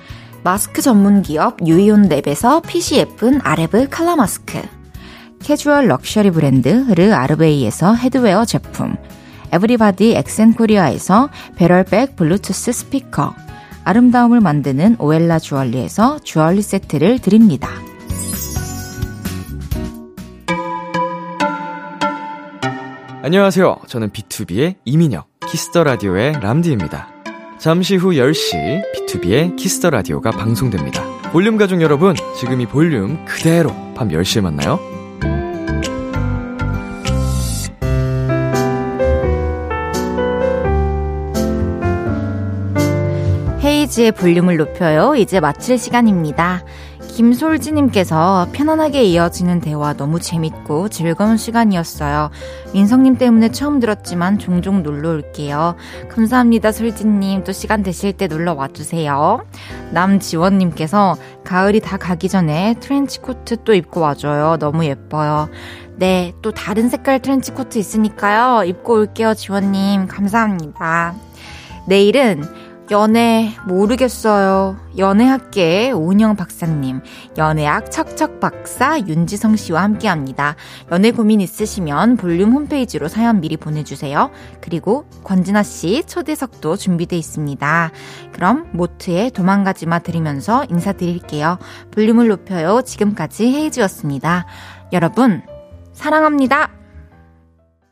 마스크 전문 기업 유이온 랩에서 핏이 예쁜 아레브 칼라 마스크, 캐주얼 럭셔리 브랜드 르 아르베이에서 headwear 제품, 에브리바디 엑센 코리아에서 배럴백 블루투스 스피커, 아름다움을 만드는 오엘라 주얼리에서 주얼리 세트를 드립니다. 안녕하세요. 저는 B2B의 이민혁, 키스터 라디오의 람디입니다. 잠시 후 10시 B2B의 키스터 라디오가 방송됩니다. 볼륨 가족 여러분, 지금 이 볼륨 그대로 밤 10시에 만나요. 헤이지의 볼륨을 높여요. 이제 마칠 시간입니다. 김솔지님께서 편안하게 이어지는 대화 너무 재밌고 즐거운 시간이었어요. 민성님 때문에 처음 들었지만 종종 놀러 올게요. 감사합니다, 솔지님. 또 시간 되실 때 놀러 와주세요. 남지원님께서 가을이 다 가기 전에 트렌치코트 또 입고 와줘요. 너무 예뻐요. 네, 또 다른 색깔 트렌치코트 있으니까요. 입고 올게요, 지원님. 감사합니다. 내일은 연애 모르겠어요. 연애학계 오은영 박사님, 연애학 척척 박사 윤지성 씨와 함께합니다. 연애 고민 있으시면 볼륨 홈페이지로 사연 미리 보내주세요. 그리고 권진아 씨 초대석도 준비돼 있습니다. 그럼 모트의 도망가지마 들으면서 인사드릴게요. 볼륨을 높여요. 지금까지 헤이즈였습니다. 여러분 사랑합니다.